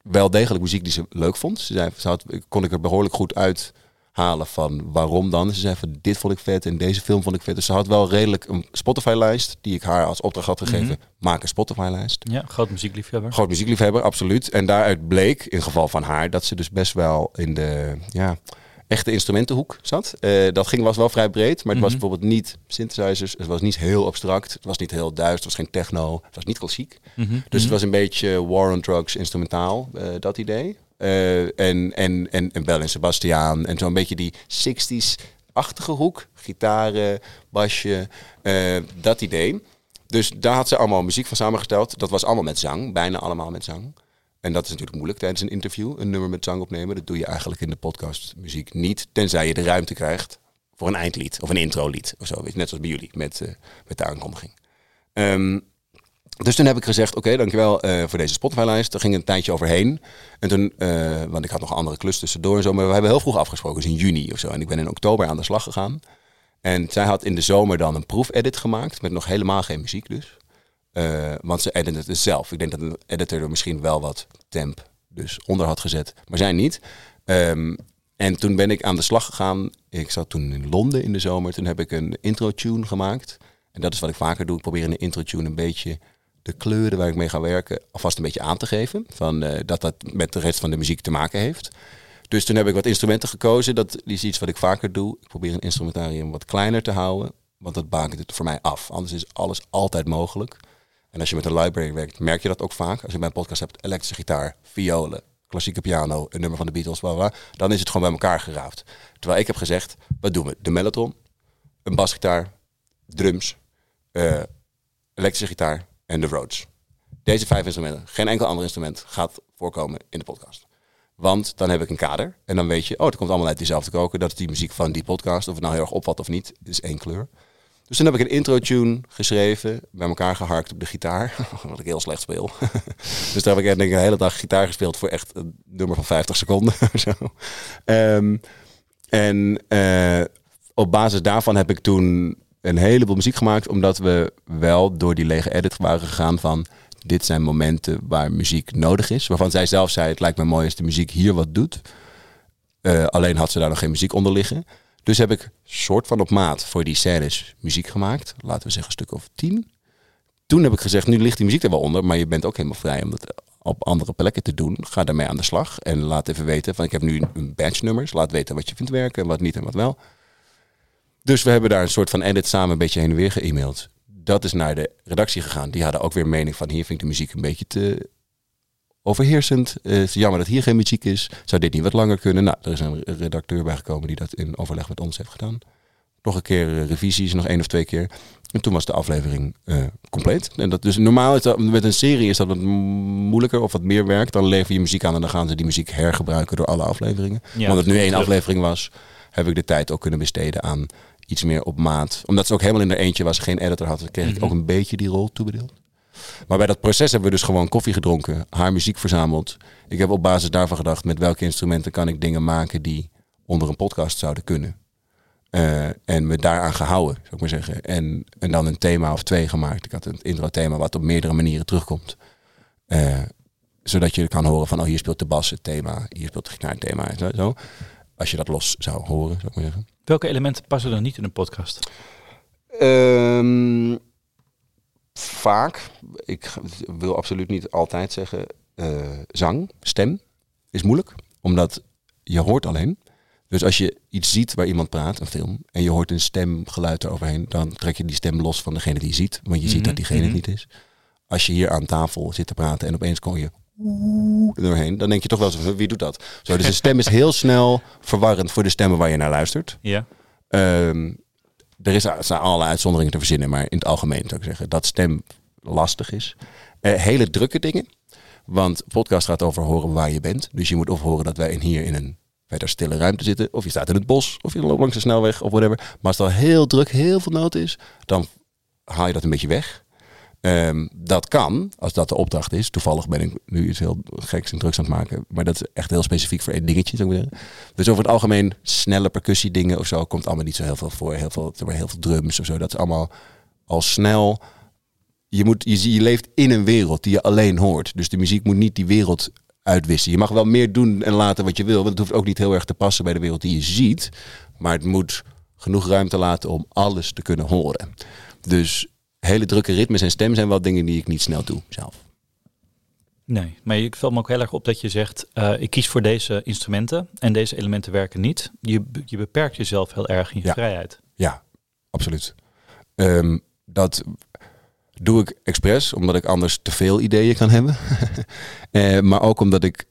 wel degelijk muziek die ze leuk vond. Ze zei, ze had, kon ik er behoorlijk goed uit halen van waarom dan. Ze zei van dit vond ik vet en deze film vond ik vet. Dus ze had wel redelijk een Spotify-lijst die ik haar als opdracht had gegeven. Mhm. Maak een Spotify-lijst. Ja, groot muziekliefhebber. Groot muziekliefhebber, absoluut. En daaruit bleek, in geval van haar, dat ze dus best wel in de ja, echte instrumentenhoek zat. Eh, dat ging, was wel vrij breed, maar het was Mhm. bijvoorbeeld niet synthesizers. Het was niet heel abstract. Het was niet heel duister. Het was geen techno. Het was niet klassiek. Mhm, Dus het was een beetje War on Drugs instrumentaal, eh, dat idee. Eh, en, en, en, en Bell en Sebastiaan en zo'n beetje die 60s-achtige hoek. Gitaren, basje, dat idee. Dus daar had ze allemaal muziek van samengesteld. Dat was allemaal met zang, bijna allemaal met zang. En dat is natuurlijk moeilijk tijdens een interview, een nummer met zang opnemen. Dat doe je eigenlijk in de podcast muziek niet, tenzij je de ruimte krijgt voor een eindlied of een introlied of zo. Net zoals bij jullie met, eh, met de aankondiging. Ehm, dus toen heb ik gezegd, oké, dankjewel eh, voor deze Spotify-lijst. Daar ging een tijdje overheen. En toen, eh, want ik had nog andere klus tussendoor en zo. Maar we hebben heel vroeg afgesproken, dus in juni of zo. En ik ben in oktober aan de slag gegaan. En zij had in de zomer dan een proefedit gemaakt. Met nog helemaal geen muziek dus. Eh, want ze edit het zelf. Ik denk dat een editor er misschien wel wat temp dus onder had gezet. Maar zij niet. Ehm, en toen ben ik aan de slag gegaan. Ik zat toen in Londen in de zomer. Toen heb ik een intro-tune gemaakt. En dat is wat ik vaker doe. Ik probeer in een intro-tune een beetje de kleuren waar ik mee ga werken alvast een beetje aan te geven. Van, eh, dat dat met de rest van de muziek te maken heeft. Dus toen heb ik wat instrumenten gekozen. Dat is iets wat ik vaker doe. Ik probeer een instrumentarium wat kleiner te houden. Want dat bakent het voor mij af. Anders is alles altijd mogelijk. En als je met een library werkt, merk je dat ook vaak. Als je bij een podcast hebt, elektrische gitaar, violen, klassieke piano, een nummer van de Beatles, bla bla, dan is het gewoon bij elkaar geraapt. Terwijl ik heb gezegd, wat doen we? De mellotron, een basgitaar, drums, eh, elektrische gitaar en de Rhodes. Deze vijf instrumenten, geen enkel ander instrument gaat voorkomen in de podcast. Want dan heb ik een kader en dan weet je, oh, het komt allemaal uit diezelfde koken. Dat is die muziek van die podcast. Of het nou heel erg opvalt of niet, is één kleur. Dus toen heb ik een intro-tune geschreven, bij elkaar geharkt op de gitaar, wat ik heel slecht speel. dus daar heb ik denk ik, hele dag gitaar gespeeld voor echt een nummer van 50 seconden. zo. Ehm, en eh, op basis daarvan heb ik toen een heleboel muziek gemaakt, omdat we wel door die lege edit waren gegaan van dit zijn momenten waar muziek nodig is. Waarvan zij zelf zei, het lijkt me mooi als de muziek hier wat doet. Eh, alleen had ze daar nog geen muziek onder liggen. Dus heb ik soort van op maat voor die scènes muziek gemaakt. Laten we zeggen een stuk of tien. Toen heb ik gezegd, nu ligt die muziek er wel onder, maar je bent ook helemaal vrij om dat op andere plekken te doen. Ga daarmee aan de slag en laat even weten. Van, ik heb nu een batch nummers. Laat weten wat je vindt werken en wat niet en wat wel. Dus we hebben daar een soort van edit samen een beetje heen en weer ge-mailed. Dat is naar de redactie gegaan. Die hadden ook weer mening van hier vind ik de muziek een beetje te overheersend. Eh, het is jammer dat hier geen muziek is. Zou dit niet wat langer kunnen? Nou, er is een redacteur bijgekomen die dat in overleg met ons heeft gedaan. Nog een keer eh, revisies, nog één of twee keer. En toen was de aflevering eh, compleet. En dat, dus normaal is dat, met een serie is dat wat moeilijker of wat meer werk. Dan lever je muziek aan en dan gaan ze die muziek hergebruiken door alle afleveringen. Ja, Want het nu één aflevering was, heb ik de tijd ook kunnen besteden aan iets meer op maat. Omdat ze ook helemaal in er eentje was, geen editor had, kreeg ik Mhm. ook een beetje die rol toebedeeld. Maar bij dat proces hebben we dus gewoon koffie gedronken, haar muziek verzameld. Ik heb op basis daarvan gedacht, met welke instrumenten kan ik dingen maken die onder een podcast zouden kunnen. Eh, en me daaraan gehouden, zou ik maar zeggen. En, en dan een thema of twee gemaakt. Ik had een intro-thema wat op meerdere manieren terugkomt. Eh, zodat je kan horen van, oh hier speelt de bas het thema, hier speelt de gitaar het thema. en Zo, zo. Als je dat los zou horen, zou ik maar zeggen. Welke elementen passen er niet in een podcast? Ehm, vaak, ik wil absoluut niet altijd zeggen, eh, zang, stem is moeilijk, omdat je hoort alleen. Dus als je iets ziet waar iemand praat, een film, en je hoort een stemgeluid eroverheen, dan trek je die stem los van degene die je ziet, want je ziet Mhm, dat diegene mhm. het niet is. Als je hier aan tafel zit te praten en opeens kom je doorheen, dan denk je toch wel zo, wie doet dat? Zo, dus de stem is heel snel verwarrend voor de stemmen waar je naar luistert. Ja. Ehm, er is, zijn allerlei uitzonderingen te verzinnen, maar in het algemeen zou ik zeggen dat stem lastig is. Eh, hele drukke dingen, want podcast gaat over horen waar je bent. Dus je moet of horen dat wij in hier in een verder stille ruimte zitten, of je staat in het bos, of je loopt langs de snelweg, of whatever. Maar als het al heel druk, heel veel nood is, dan haal je dat een beetje weg. Ehm, dat kan, als dat de opdracht is. Toevallig ben ik nu iets heel geks en drugs aan het maken. Maar dat is echt heel specifiek voor één dingetje, zou ik zeggen. Dus over het algemeen, snelle percussiedingen of zo, komt allemaal niet zo heel veel voor. Heel veel, heel veel drums of zo. Dat is allemaal al snel. Je, moet, je, je leeft in een wereld die je alleen hoort. Dus de muziek moet niet die wereld uitwissen. Je mag wel meer doen en laten wat je wil. Want het hoeft ook niet heel erg te passen bij de wereld die je ziet. Maar het moet genoeg ruimte laten om alles te kunnen horen. Dus hele drukke ritmes en stem zijn wel dingen die ik niet snel doe zelf. Nee, maar ik val me ook heel erg op dat je zegt, uh, ik kies voor deze instrumenten en deze elementen werken niet. Je, je beperkt jezelf heel erg in je vrijheid. Ja, absoluut. Um, dat doe ik expres, omdat ik anders te veel ideeën kan hebben. uh, maar ook omdat ik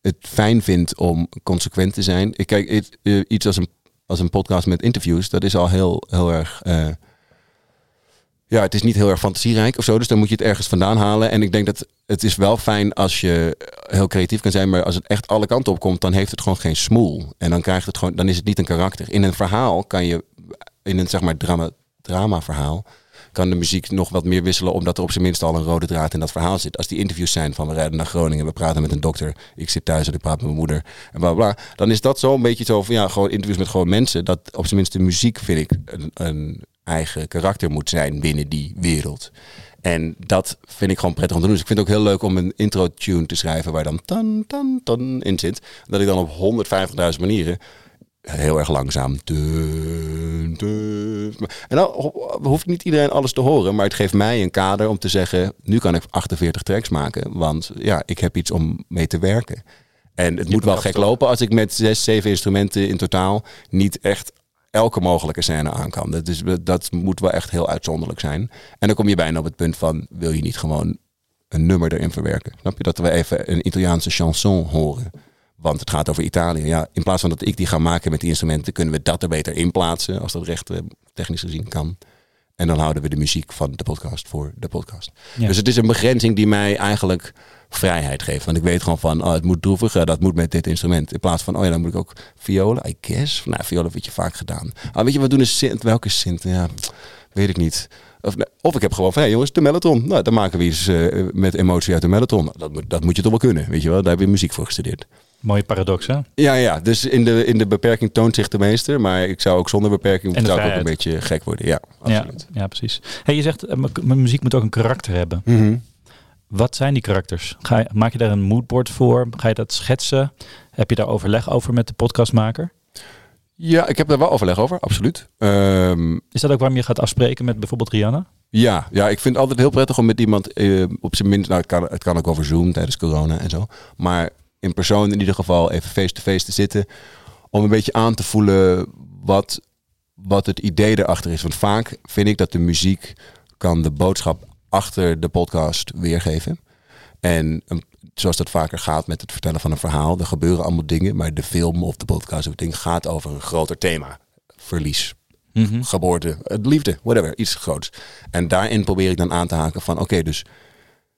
het fijn vind om consequent te zijn. Ik kijk, iets als een, als een podcast met interviews, dat is al heel, heel erg ja, het is niet heel erg fantasierijk of zo. Dus dan moet je het ergens vandaan halen. En ik denk dat het is wel fijn als je heel creatief kan zijn. Maar als het echt alle kanten op komt, dan heeft het gewoon geen smoel. En dan krijgt het gewoon, dan is het niet een karakter. In een verhaal kan je, in een zeg maar drama, drama verhaal, kan de muziek nog wat meer wisselen. Omdat er op zijn minst al een rode draad in dat verhaal zit. Als die interviews zijn van we rijden naar Groningen, we praten met een dokter. Ik zit thuis en ik praat met mijn moeder. En bla bla. Dan is dat zo een beetje zo van ja, gewoon interviews met gewoon mensen. Dat op zijn minst de muziek vind ik een, een eigen karakter moet zijn binnen die wereld. En dat vind ik gewoon prettig om te doen. Dus ik vind het ook heel leuk om een intro-tune te schrijven waar dan tan, tan, tan in zit. Dat ik dan op 150.000 manieren heel erg langzaam. En dan hoeft niet iedereen alles te horen, maar het geeft mij een kader om te zeggen: nu kan ik 48 tracks maken, want ja, ik heb iets om mee te werken. En het moet wel gek lopen als ik met zes, zeven instrumenten in totaal niet echt elke mogelijke scène aan kan. Dat, is, dat moet wel echt heel uitzonderlijk zijn. En dan kom je bijna op het punt van, wil je niet gewoon een nummer erin verwerken? Snap je? Dat we even een Italiaanse chanson horen. Want het gaat over Italië. Ja, in plaats van dat ik die ga maken met die instrumenten, kunnen we dat er beter in plaatsen. Als dat recht eh, technisch gezien kan. En dan houden we de muziek van de podcast voor de podcast. Dus het is een begrenzing die mij eigenlijk vrijheid geeft. Want ik weet gewoon van, oh, het moet droeviger, dat moet met dit instrument. In plaats van, oh ja, dan moet ik ook violen, I guess. Nou, violen wordt je vaak gedaan. Ah, weet je, we doen een Sint. Welke Sint? Ja, weet ik niet. Of, of ik heb gewoon van, hey jongens, de mellotron. Nou, dan maken we iets uh, met emotie uit de mellotron. Dat, dat moet je toch wel kunnen, weet je wel. Daar heb je muziek voor gestudeerd. Mooie paradox, hè? Ja, ja. Dus in de, in de beperking toont zich de meester. Maar ik zou ook zonder beperking zou ook een beetje gek worden. Ja, absoluut. Ja, ja precies. Hey, je zegt, eh, mijn muziek moet ook een karakter hebben. Mm wat zijn die karakters? Ga je, maak je daar een moodboard voor? Ga je dat schetsen? Heb je daar overleg over met de podcastmaker? Ja, ik heb daar wel overleg over, absoluut. Um, is dat ook waarom je gaat afspreken met bijvoorbeeld Rihanna? Ja, ja, ik vind het altijd heel prettig om met iemand uh, op zijn minst, nou het kan, het kan ook over Zoom tijdens corona en zo, maar in persoon in ieder geval even face-to-face -face te zitten, om een beetje aan te voelen wat, wat het idee erachter is. Want vaak vind ik dat de muziek kan de boodschap achter de podcast weergeven. En um, zoals dat vaker gaat met het vertellen van een verhaal, er gebeuren allemaal dingen, maar de film of de podcast of het ding gaat over een groter thema. Verlies, mm geboorte, liefde, whatever, iets groots. En daarin probeer ik dan aan te haken van oké, dus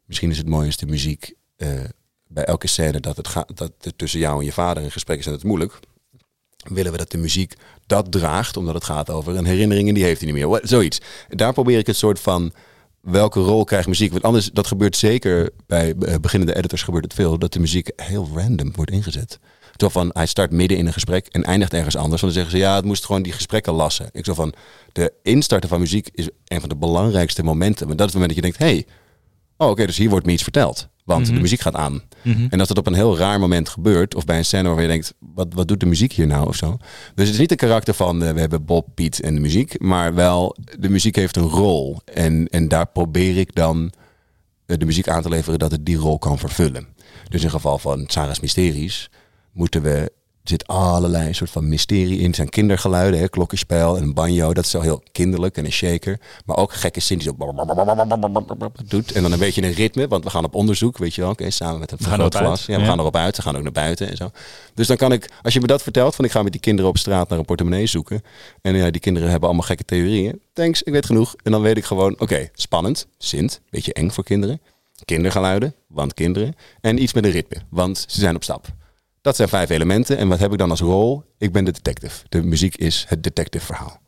misschien is het mooiste muziek uh, bij elke scène dat het gaat dat het tussen jou en je vader in gesprek is en het moeilijk. Willen we dat de muziek dat draagt, omdat het gaat over een herinnering en die heeft hij niet meer. Zoiets. Daar probeer ik het soort van welke rol krijgt muziek? Want anders, dat gebeurt zeker bij eh, beginnende editors gebeurt het veel, dat de muziek heel random wordt ingezet. Terwijl van, hij start midden in een gesprek en eindigt ergens anders. Want dan zeggen ze, ja, het moest gewoon die gesprekken lassen. Ik zo van, de instarten van muziek is een van de belangrijkste momenten. Maar dat is het moment dat je denkt, hey, oh oké, dus hier wordt me iets verteld. Want de mhm. muziek gaat aan. Mhm. En als dat op een heel raar moment gebeurt, of bij een scène waar je denkt, wat, wat doet de muziek hier nou of zo? Dus het is niet een karakter van uh, we hebben Bob, Piet en de muziek, maar wel de muziek heeft een rol. En, en daar probeer ik dan uh, de muziek aan te leveren dat het die rol kan vervullen. Dus in geval van Sarah's Mysteries moeten we zit allerlei soort van mysterie in. Het zijn kindergeluiden, hè, klokkenspel en een banjo. Dat is wel heel kinderlijk en een shaker. Maar ook gekke zin die zo doet. En dan een beetje een ritme, want we gaan op onderzoek, weet je wel. Oké, samen met een groot glas. Ja, we gaan erop uit. We gaan ook naar buiten en zo. Dus dan kan ik, als je me dat vertelt, van ik ga met die kinderen op straat naar een portemonnee zoeken. En ja, die kinderen hebben allemaal gekke theorieën. Thanks, ik weet genoeg. En dan weet ik gewoon, oké, spannend, Sint, beetje eng voor kinderen. Kindergeluiden, want kinderen. En iets met een ritme, want ze zijn op stap. Dat zijn vijf elementen. En wat heb ik dan als rol? Ik ben de detective. De muziek is het detective verhaal.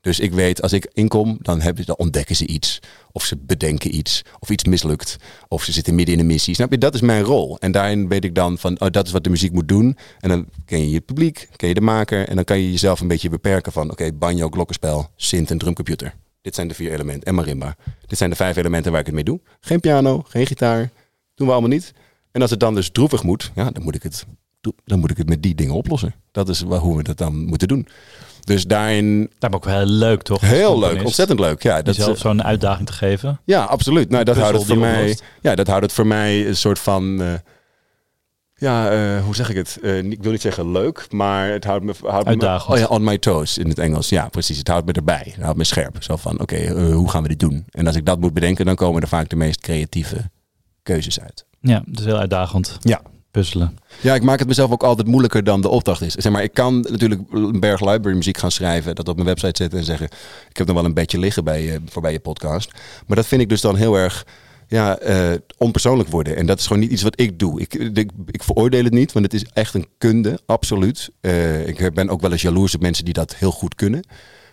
Dus ik weet, als ik inkom, dan, dan ontdekken ze iets. Of ze bedenken iets. Of iets mislukt. Of ze zitten midden in een missie. Snap je? Dat is mijn rol. En daarin weet ik dan van, oh, dat is wat de muziek moet doen. En dan ken je je publiek, ken je de maker. En dan kan je jezelf een beetje beperken van, oké, banjo, glokkenspel, synth en drumcomputer. Dit zijn de vier elementen. En marimba. Dit zijn de vijf elementen waar ik het mee doe. Geen piano, geen gitaar. Doen we allemaal niet. En als het dan dus droevig moet, ja, dan moet ik het, dan moet ik het met die dingen oplossen. Dat is hoe we dat dan moeten doen. Dus daarin... Daar ook wel heel leuk, toch? Heel leuk, ontzettend leuk. Ja, dat zelf zo'n uitdaging te geven. Ja, absoluut. Nou, dat houdt het voor mij. Ja, dat houdt het voor mij een soort van. Uh, ja, uh, hoe zeg ik het? Uh, ik wil niet zeggen leuk, maar het houdt me, houdt Uitdagend. me oh ja, on my toes in het Engels. Ja, precies. Het houdt me erbij. Het houdt me scherp. Zo van, oké, hoe gaan we dit doen? En als ik dat moet bedenken, dan komen er vaak de meest creatieve keuzes uit. Ja, dat is heel uitdagend. Ja, Ja, ik maak het mezelf ook altijd moeilijker dan de opdracht is. Zeg maar, ik kan natuurlijk een berg library muziek gaan schrijven, dat op mijn website zetten en zeggen: Ik heb nog wel een beetje liggen bij je, voorbij je podcast. Maar dat vind ik dus dan heel erg ja, uh, onpersoonlijk worden. En dat is gewoon niet iets wat ik doe. Ik, ik, ik veroordeel het niet, want het is echt een kunde, absoluut. Uh, ik ben ook wel eens jaloers op mensen die dat heel goed kunnen.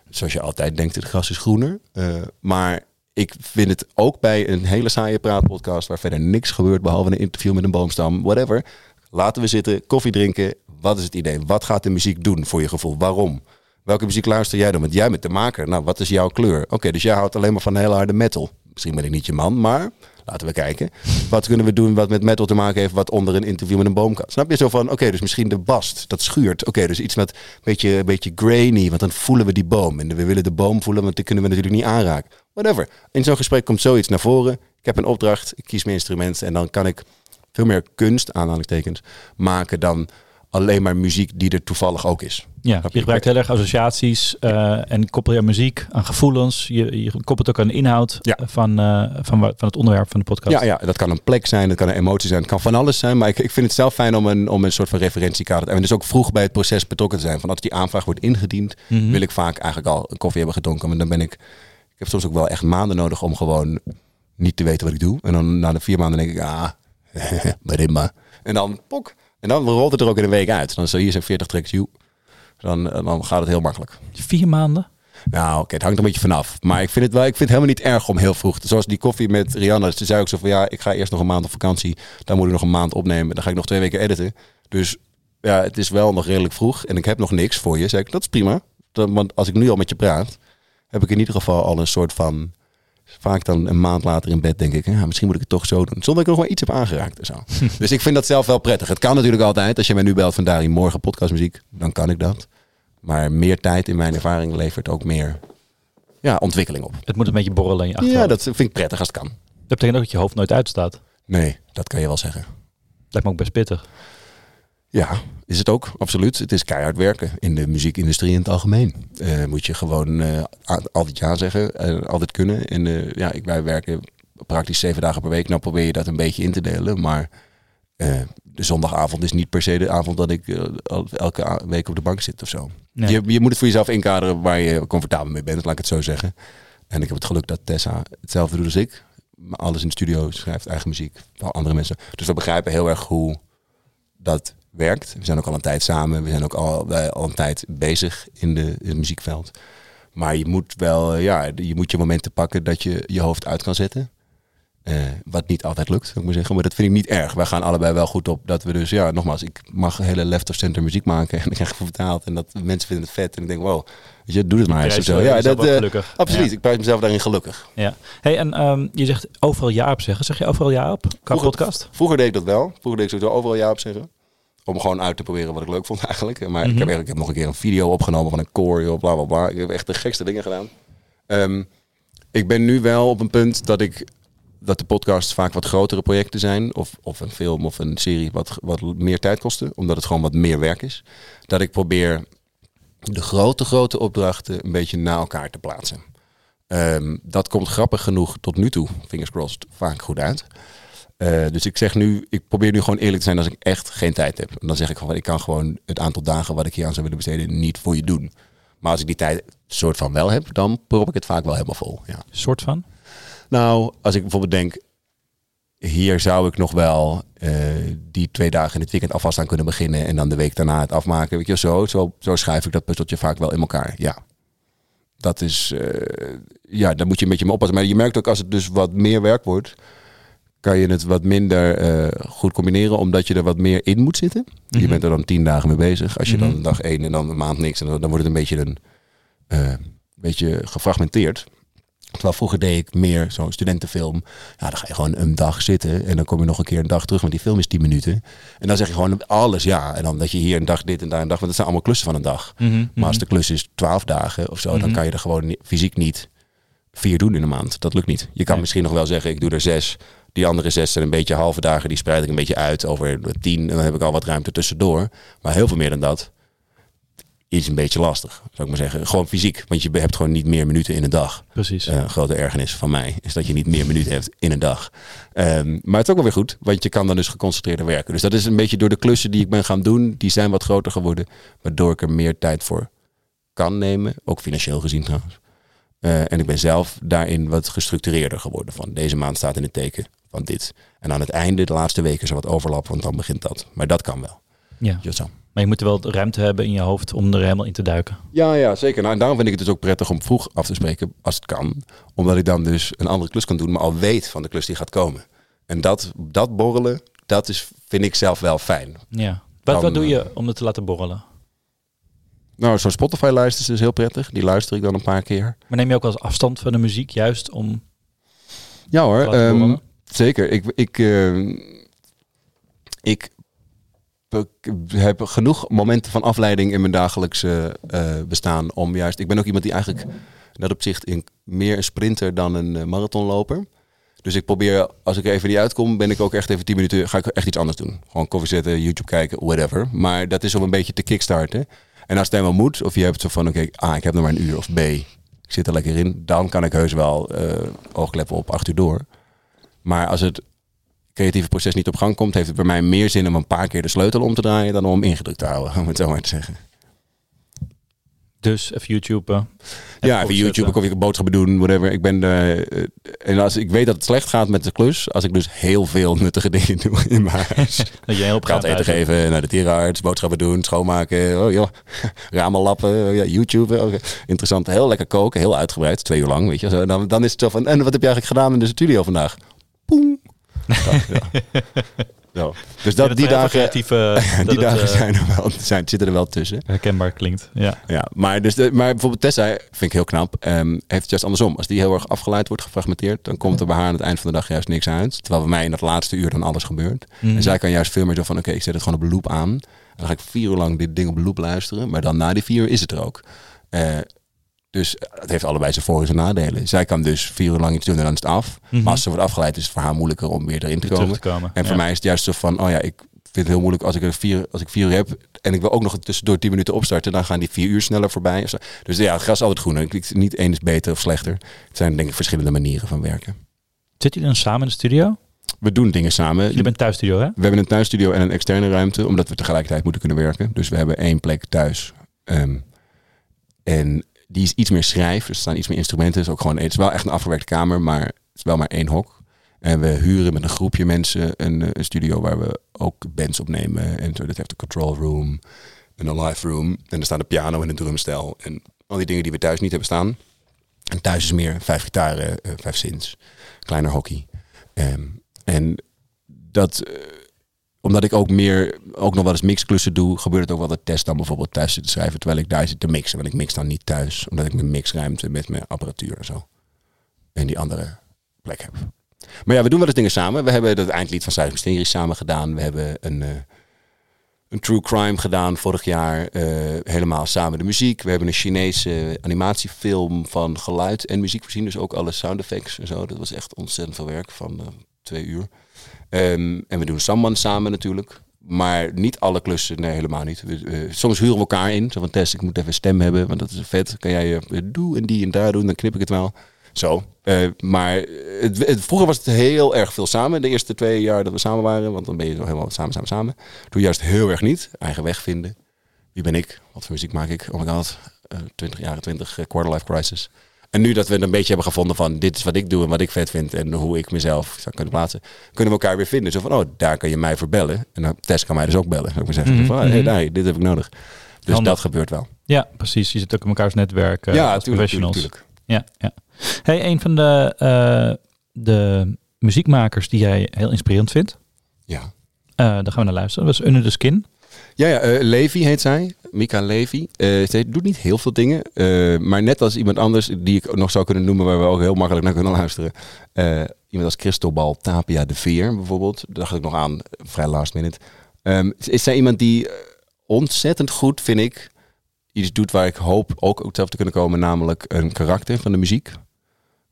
Zoals je altijd denkt, het gras is groener. Uh, maar ik vind het ook bij een hele saaie praatpodcast waar verder niks gebeurt behalve een interview met een boomstam, whatever. Laten we zitten, koffie drinken. Wat is het idee? Wat gaat de muziek doen voor je gevoel? Waarom? Welke muziek luister jij dan? Want jij bent de maker. Nou, wat is jouw kleur? Oké, dus jij houdt alleen maar van hele harde metal. Misschien ben ik niet je man, maar laten we kijken. Wat kunnen we doen wat met metal te maken heeft, wat onder een interview met een boom kan? Snap je zo van, oké, dus misschien de bast, dat schuurt. Oké, dus iets met een beetje, een beetje grainy, want dan voelen we die boom. En we willen de boom voelen, want die kunnen we natuurlijk niet aanraken. Whatever. In zo'n gesprek komt zoiets naar voren. Ik heb een opdracht, ik kies mijn instrument en dan kan ik veel meer kunst, aanhalingstekens, maken dan alleen maar muziek die er toevallig ook is. Ja, je gebruikt heel erg associaties uh, en koppel je muziek aan gevoelens. Je, je koppelt ook aan de inhoud ja. van, uh, van, van het onderwerp van de podcast. Ja, ja, dat kan een plek zijn, dat kan een emotie zijn, het kan van alles zijn. Maar ik, ik vind het zelf fijn om een, om een soort van referentiekader te En dus ook vroeg bij het proces betrokken te zijn. Van als die aanvraag wordt ingediend, mm wil ik vaak eigenlijk al een koffie hebben gedronken. Maar dan ben ik, ik heb soms ook wel echt maanden nodig om gewoon niet te weten wat ik doe. En dan na de vier maanden denk ik, ah, maar En dan pok. En dan rolt het er ook in een week uit. Dan zo hier zijn 40 tracks, joe. Dan, dan gaat het heel makkelijk. Vier maanden? Nou, oké, het hangt er een beetje vanaf. Maar ik vind het wel, ik vind het helemaal niet erg om heel vroeg. Zoals die koffie met Rihanna. Ze zei ook zo van ja, ik ga eerst nog een maand op vakantie. Dan moet ik nog een maand opnemen. Dan ga ik nog twee weken editen. Dus ja, het is wel nog redelijk vroeg. En ik heb nog niks voor je. Zeg ik, dat is prima. Want als ik nu al met je praat, heb ik in ieder geval al een soort van vaak dan een maand later in bed denk ik, ja, misschien moet ik het toch zo doen. Zonder dat ik nog wel iets heb aangeraakt en zo. dus ik vind dat zelf wel prettig. Het kan natuurlijk altijd. Als je mij nu belt van Dari, morgen podcastmuziek, dan kan ik dat. Maar meer tijd in mijn ervaring levert ook meer ja, ontwikkeling op. Het moet een beetje borrelen in je achterhoofd. Ja, dat vind ik prettig als het kan. Dat betekent ook dat je hoofd nooit uitstaat. Nee, dat kan je wel zeggen. Lijkt me ook best pittig. Ja, is het ook, absoluut. Het is keihard werken in de muziekindustrie in het algemeen. Uh, moet je gewoon uh, altijd ja zeggen, uh, altijd kunnen. En ja, ik, wij werken praktisch zeven dagen per week. Nou probeer je dat een beetje in te delen. Maar de zondagavond is niet per se de avond dat ik elke week op de bank zit of zo. Je, je moet het voor jezelf inkaderen waar je comfortabel mee bent, laat ik het zo zeggen. En ik heb het geluk dat Tessa hetzelfde doet als ik. Alles in de studio schrijft eigen muziek van andere mensen. Dus we begrijpen heel erg hoe dat werkt. We zijn ook al een tijd samen. We zijn ook al, al een tijd bezig in, de, in het muziekveld. Maar je moet wel, ja, je moet je momenten pakken dat je je hoofd uit kan zetten. Uh, wat niet altijd lukt, zou ik maar zeggen. Maar dat vind ik niet erg. Wij gaan allebei wel goed op dat we dus, ja, nogmaals, ik mag hele left of center muziek maken en ik krijg het vertaald. En dat mensen vinden het vet. En ik denk, wow, weet je, doe het maar eens. Zo. Ja, dat, uh, gelukkig. Absoluut, ik prijs mezelf daarin gelukkig. Ja. Hey, en um, je zegt overal ja op zeggen. Zeg je overal ja op? Qua podcast? Vroeger deed ik dat wel. Vroeger deed ik sowieso overal ja op zeggen. Om gewoon uit te proberen wat ik leuk vond eigenlijk. Maar ik, heb mhm. eigenlijk, ik heb nog een keer een video opgenomen van een core, bla bla bla. Ik heb echt de gekste dingen gedaan. Um, ik ben nu wel op een punt dat ik dat de podcasts vaak wat grotere projecten zijn. Of, of een film of een serie wat, wat meer tijd kosten. Omdat het gewoon wat meer werk is. Dat ik probeer de grote, grote opdrachten een beetje na elkaar te plaatsen. Um, dat komt grappig genoeg tot nu toe, fingers crossed, vaak goed uit. Uh, dus ik zeg nu, ik probeer nu gewoon eerlijk te zijn als ik echt geen tijd heb. En dan zeg ik gewoon, ik kan gewoon het aantal dagen wat ik hier aan zou willen besteden niet voor je doen. Maar als ik die tijd soort van wel heb, dan prop ik het vaak wel helemaal vol. Ja. Soort van? Nou, als ik bijvoorbeeld denk, hier zou ik nog wel uh, die twee dagen in het weekend alvast aan kunnen beginnen en dan de week daarna het afmaken. Weet je, zo, zo, zo schrijf ik dat puzzeltje vaak wel in elkaar. Ja. Dat is, uh, ja, daar moet je een beetje mee oppassen. Maar je merkt ook als het dus wat meer werk wordt, kan je het wat minder uh, goed combineren, omdat je er wat meer in moet zitten. Je mhm. bent er dan tien dagen mee bezig. Als je dan mhm. dag één en dan een maand niks, en dan, dan wordt het een beetje een uh, beetje gefragmenteerd. Terwijl vroeger deed ik meer zo'n studentenfilm. Ja, dan ga je gewoon een dag zitten en dan kom je nog een keer een dag terug, want die film is 10 minuten. En dan zeg je gewoon alles ja. En dan dat je hier een dag dit en daar een dag, want dat zijn allemaal klussen van een dag. Mhm, Maar als de klus is 12 dagen of zo, dan kan je er gewoon fysiek niet vier doen in een maand. Dat lukt niet. Je kan misschien nog wel zeggen, ik doe er zes. Die andere zes zijn een beetje halve dagen, die spreid ik een beetje uit over tien. En dan heb ik al wat ruimte tussendoor. Maar heel veel meer dan dat is een beetje lastig, zou ik maar zeggen. Gewoon fysiek, want je hebt gewoon niet meer minuten in een dag. Precies. Een grote ergernis van mij is dat je niet meer minuten hebt in een dag. Ehm, maar het is ook wel weer goed, want je kan dan dus geconcentreerder werken. Dus dat is een beetje door de klussen die ik ben gaan doen, die zijn wat groter geworden, waardoor ik er meer tijd voor kan nemen, ook financieel gezien trouwens. Eh, en ik ben zelf daarin wat gestructureerder geworden. Van deze maand staat in het teken van dit. En aan het einde, de laatste weken, is er wat overlap, want dan begint dat. Maar dat kan wel. ja. Zo. Maar je moet er wel ruimte hebben in je hoofd om er helemaal in te duiken. Ja, ja, zeker. Nou, en daarom vind ik het dus ook prettig om vroeg af te spreken, als het kan. Omdat ik dan dus een andere klus kan doen, maar al weet van de klus die gaat komen. En dat, dat borrelen, dat is, vind ik zelf wel fijn. Ja. Wat, Dan, wat doe eh, je om het te laten borrelen? Nou, zo'n Spotify-lijst is dus heel prettig. Die luister ik dan een paar keer. Maar neem je ook wel eens afstand van de muziek, juist om Ja hoor, ehm, zeker. Ik, ik, ehm, ik, heb genoeg momenten van afleiding in mijn dagelijkse eh, bestaan om juist... Ik ben ook iemand die eigenlijk dat opzicht in, meer een sprinter dan een eh, marathonloper. Dus ik probeer, als ik er even niet uitkom, ben ik ook echt even 10 minuten, ga ik echt iets anders doen. Gewoon koffie zetten, YouTube kijken, whatever. Maar dat is om een beetje te kickstarten. En als het helemaal moet, of je hebt zo van, oké, A, ik heb nog maar een uur, of B, ik zit er lekker in, dan kan ik heus wel eh oogkleppen op acht uur door. Maar als het creatieve proces niet op gang komt, heeft het bij mij meer zin om een paar keer de sleutel om te draaien dan om ingedrukt te houden, om het zo maar te zeggen. Dus even YouTube. ja, even. YouTube, of ik boodschappen doen, whatever. Ik ben de, eh, en als ik weet dat het slecht gaat met de klus, als ik dus heel veel nuttige dingen doe in mijn huis. Dat je heel Kat eten geven, naar de dierenarts, boodschappen doen, schoonmaken, oh joh, ramen lappen, oh ja, YouTube. oh, interessant, heel lekker koken, heel uitgebreid, twee uur lang, weet je. Zo, dan, dan is het zo van, en wat heb je eigenlijk gedaan in de studio vandaag? Poem. Ja, ja. Zo. Dus dat, die dagen, creatieve, dat die het, dagen eh, zijn er wel, zijn, zitten er wel tussen. herkenbaar klinkt. Ja. Ja, maar, dus de, maar bijvoorbeeld Tessa, vind ik heel knap, ehm, heeft het juist andersom. Als die heel erg afgeleid wordt, gefragmenteerd, dan komt er bij haar aan het eind van de dag juist niks uit. Terwijl bij mij in dat laatste uur dan alles gebeurt. Mhm. En zij kan juist veel meer zo van, oké, ik zet het gewoon op loop aan. En dan ga ik vier uur lang dit ding op loop luisteren. Maar dan na die vier uur is het er ook. Eh, dus het heeft allebei zijn voor- en zijn nadelen. Zij kan dus vier uur lang iets doen en dan is het af. Mhm. Maar als ze wordt afgeleid, is het voor haar moeilijker om weer erin te komen. te komen. En voor mij is het juist zo van, oh ja, ik vind het heel moeilijk als ik er vier, als ik vier uur heb en ik wil ook nog tussendoor tien minuten opstarten, dan gaan die vier uur sneller voorbij. Dus ja, het gras is altijd groener. Niet één is beter of slechter. Het zijn denk ik verschillende manieren van werken. Zitten jullie dan samen in de studio? We doen dingen samen. Jullie bent thuisstudio, hè? We hebben een thuisstudio en een externe ruimte, omdat we tegelijkertijd moeten kunnen werken. Dus we hebben één plek thuis. Ehm, en die is iets meer schrijf, dus er staan iets meer instrumenten. Is, ook gewoon, het is wel echt een afgewerkte kamer, maar het is wel maar één hok. En we huren met een groepje mensen een, eh, een studio waar we ook bands opnemen. En dat heeft een control room en een live room. En er staat een piano en een drumstel. En al die dingen die we thuis niet hebben staan. En thuis is meer vijf gitaren, eh, vijf synths, kleiner hockey. Ehm, en dat, eh, omdat ik ook meer, ook nog wel eens mixklussen doe, gebeurt het ook wel dat test dan bijvoorbeeld thuis zit te schrijven, terwijl ik daar zit te mixen. Want ik mix dan niet thuis, omdat ik mijn mixruimte met mijn apparatuur en zo. En die andere plek heb. Maar ja, we doen wel eens dingen samen. We hebben het eindlied van Zuid Mysterie samen gedaan. We hebben een, eh, een true crime gedaan vorig jaar. eh, helemaal samen de muziek. We hebben een Chinese animatiefilm van geluid en muziek voorzien. Dus ook alle sound effects en zo. Dat was echt ontzettend veel werk van eh, twee uur. Ehm, en we doen Samban samen natuurlijk. Maar niet alle klussen, nee, helemaal niet. Eh, soms huren we elkaar in. Zo van Tess, ik moet even stem hebben, want dat is vet. Kan jij eh, doe en die en daar doen, dan knip ik het wel. Zo. Eh, maar het, vroeger was het heel erg veel samen. De eerste twee jaar dat we samen waren. Want dan ben je helemaal samen, samen, samen. Toen juist heel erg niet. Eigen weg vinden. Wie ben ik? Wat voor muziek maak ik? Oh my god. Eh 20 jaar, 20 eh, quarter life crisis. En nu dat we een beetje hebben gevonden van dit is wat ik doe en wat ik vet vind en hoe ik mezelf zou kunnen plaatsen, kunnen we elkaar weer vinden. Zo van, oh, daar kan je mij voor bellen. En dan Tess kan mij dus ook bellen. Zou ik maar zeggen. Mhm, Van, hey, mhm. daar, dit heb ik nodig. Dus Handig. dat gebeurt wel. Ja, precies. Je zit ook in elkaars netwerk eh, ja, als tuurlijk, professionals. tuurlijk, tuurlijk. Ja, ja. Hey, een van de, eh, de muziekmakers die jij heel inspirerend vindt, Ja. eh daar gaan we naar luisteren. Dat was Under the Skin. Ja, ja uh, Levi heet zij. Mika Levi. Uh, ze doet niet heel veel dingen. Uh, maar net als iemand anders die ik nog zou kunnen noemen, waar we ook heel makkelijk naar kunnen luisteren. iemand als Cristobal Tapia de Veer bijvoorbeeld. Daar dacht ik nog aan, vrij last minute. Um, is zij iemand die ontzettend goed, vind ik, iets doet waar ik hoop ook, ook zelf te kunnen komen, namelijk een karakter van de muziek.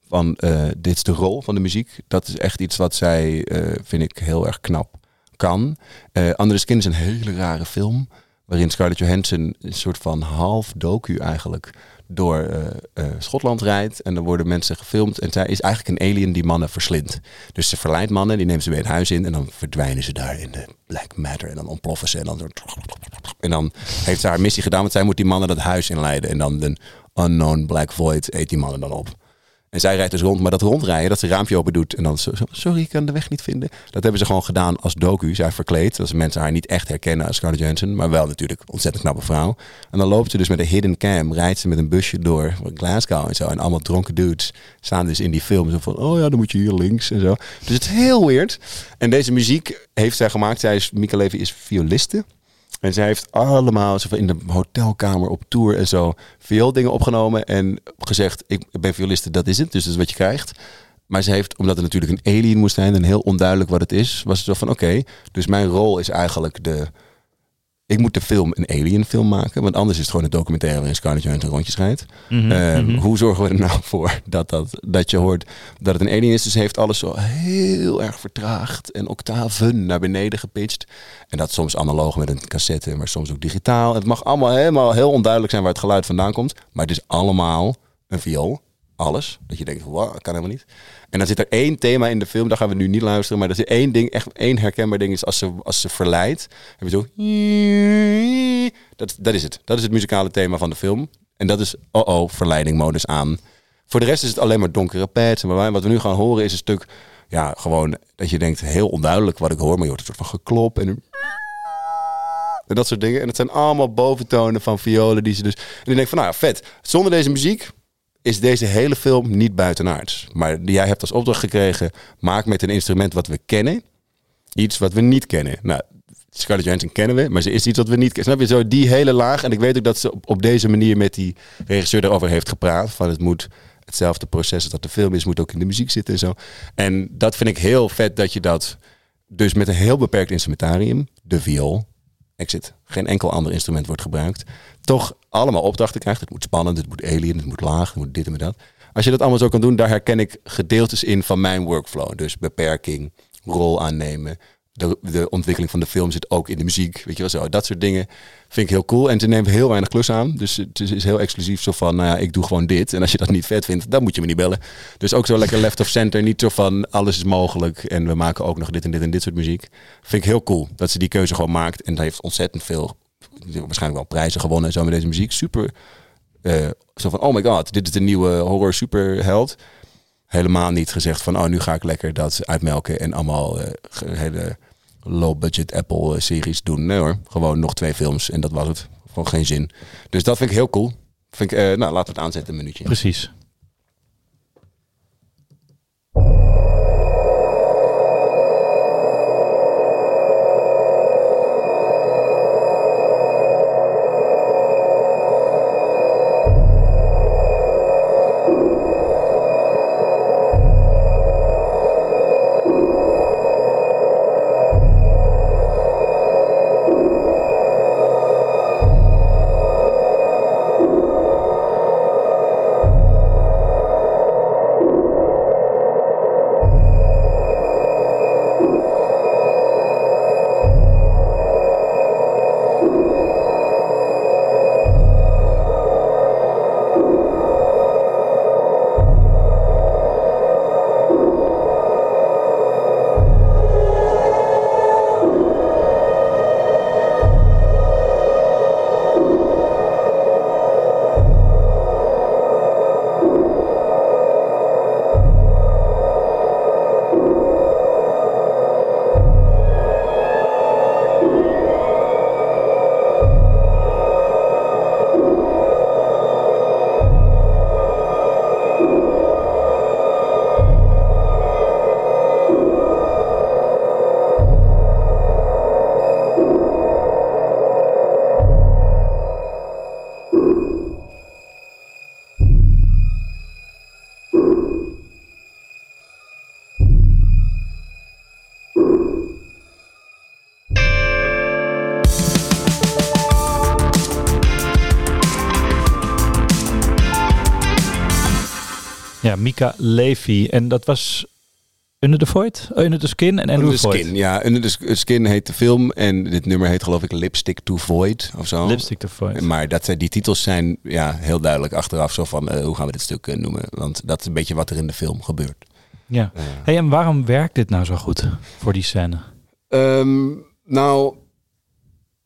Van dit is de rol van de muziek. Dat is echt iets wat zij, vind ik, heel erg knap kan. Uh, Andere Skin is een hele rare film. Waarin Scarlett Johansson een soort van half docu eigenlijk door uh, uh, Schotland rijdt. En dan worden mensen gefilmd. En zij is eigenlijk een alien die mannen verslindt. Dus ze verleidt mannen, die neemt ze weer het huis in. En dan verdwijnen ze daar in de black matter. En dan ontploffen ze. En dan, en dan heeft ze haar missie gedaan. Want zij moet die mannen dat huis inleiden. En dan de unknown black void eet die mannen dan op. En zij rijdt dus rond, maar dat rondrijden, dat ze raampje open doet en dan zo, sorry, ik kan de weg niet vinden. Dat hebben ze gewoon gedaan als docu. Zij verkleed, dat mensen haar niet echt herkennen als Scarlett Johansson, maar wel natuurlijk ontzettend knappe vrouw. En dan loopt ze dus met een hidden cam, rijdt ze met een busje door Glasgow en zo. En allemaal dronken dudes staan dus in die film zo van, oh ja, dan moet je hier links en zo. Dus het is heel weird. En deze muziek heeft zij gemaakt. Zij is, Mika Levy is violiste. En zij heeft allemaal in de hotelkamer op tour en zo dingen opgenomen en gezegd: Ik ben violiste, dat is het. Dus dat is wat je krijgt. Maar ze heeft, omdat het natuurlijk een alien moest zijn en heel onduidelijk wat het is, was het zo van: Oké, dus mijn rol is eigenlijk de ik moet de film een alien film maken. Want anders is het gewoon een documentaire waarin Scarlett Johansson rondjes rijdt. Mm Hoe zorgen we er nou voor dat, dat, dat je hoort dat het een alien is? Dus heeft alles zo heel erg vertraagd en octaven naar beneden gepitcht. En dat soms analoog met een cassette, maar soms ook digitaal. Het mag allemaal helemaal heel onduidelijk zijn waar het geluid vandaan komt. Maar het is allemaal een viool. Alles. Dat je denkt, wow, kan helemaal niet. En dan zit er één thema in de film, daar gaan we nu niet luisteren. Maar er is één ding, echt één herkenbaar ding, is als ze, als ze verleidt. Heb je zo. Dat, dat is het. Dat is het muzikale thema van de film. En dat is, oh oh, verleidingmodus aan. Voor de rest is het alleen maar donkere pads. Maar wat we nu gaan horen is een stuk, ja, gewoon dat je denkt, heel onduidelijk wat ik hoor. Maar je hoort een soort van geklop en, en dat soort dingen. En het zijn allemaal boventonen van violen die ze dus... En ik denk van, nou ja, vet. Zonder deze muziek is deze hele film niet buitenaards. Maar jij hebt als opdracht gekregen, maak met een instrument wat we kennen, iets wat we niet kennen. Nou, Scarlett Johansson kennen we, maar ze is iets wat we niet kennen. Snap je, zo die hele laag. En ik weet ook dat ze op, op deze manier met die regisseur erover heeft gepraat. Van het moet hetzelfde proces dat de film is, moet ook in de muziek zitten en zo. En dat vind ik heel vet dat je dat dus met een heel beperkt instrumentarium, de viool, exit, geen enkel ander instrument wordt gebruikt, toch allemaal opdrachten krijgt. Het moet spannend, het moet alien, het moet laag, het moet dit en dat. Als je dat allemaal zo kan doen, daar herken ik gedeeltes in van mijn workflow. Dus beperking, rol aannemen. De, de ontwikkeling van de film zit ook in de muziek. Weet je wel zo. Dat soort dingen vind ik heel cool. En ze neemt heel weinig klus aan. Dus het is heel exclusief zo van, nou ja, ik doe gewoon dit. En als je dat niet vet vindt, dan moet je me niet bellen. Dus ook zo lekker left of center. Niet zo van, alles is mogelijk. En we maken ook nog dit en dit en dit soort muziek. Vind ik heel cool dat ze die keuze gewoon maakt. En dat heeft ontzettend veel waarschijnlijk wel prijzen gewonnen en zo met deze muziek. Super. Uh, zo van, oh my god, dit is de nieuwe horror superheld. Helemaal niet gezegd van, oh nu ga ik lekker dat uitmelken en allemaal uh, hele low budget Apple series doen. Nee hoor, gewoon nog twee films en dat was het. Gewoon geen zin. Dus dat vind ik heel cool. Vind ik, nou, laten we het aanzetten een minuutje. Precies. Ja, Levy. En dat was Under the Void? Oh, Under the Skin en Under, the Skin, ja. Under the Skin heet de film en dit nummer heet geloof ik Lipstick to Void of zo. Lipstick to Void. Maar dat, die titels zijn ja, heel duidelijk achteraf zo van hoe gaan we dit stuk noemen. Want dat is een beetje wat er in de film gebeurt. Ja. hey, en waarom werkt dit nou zo goed voor die scène? Ehm, nou,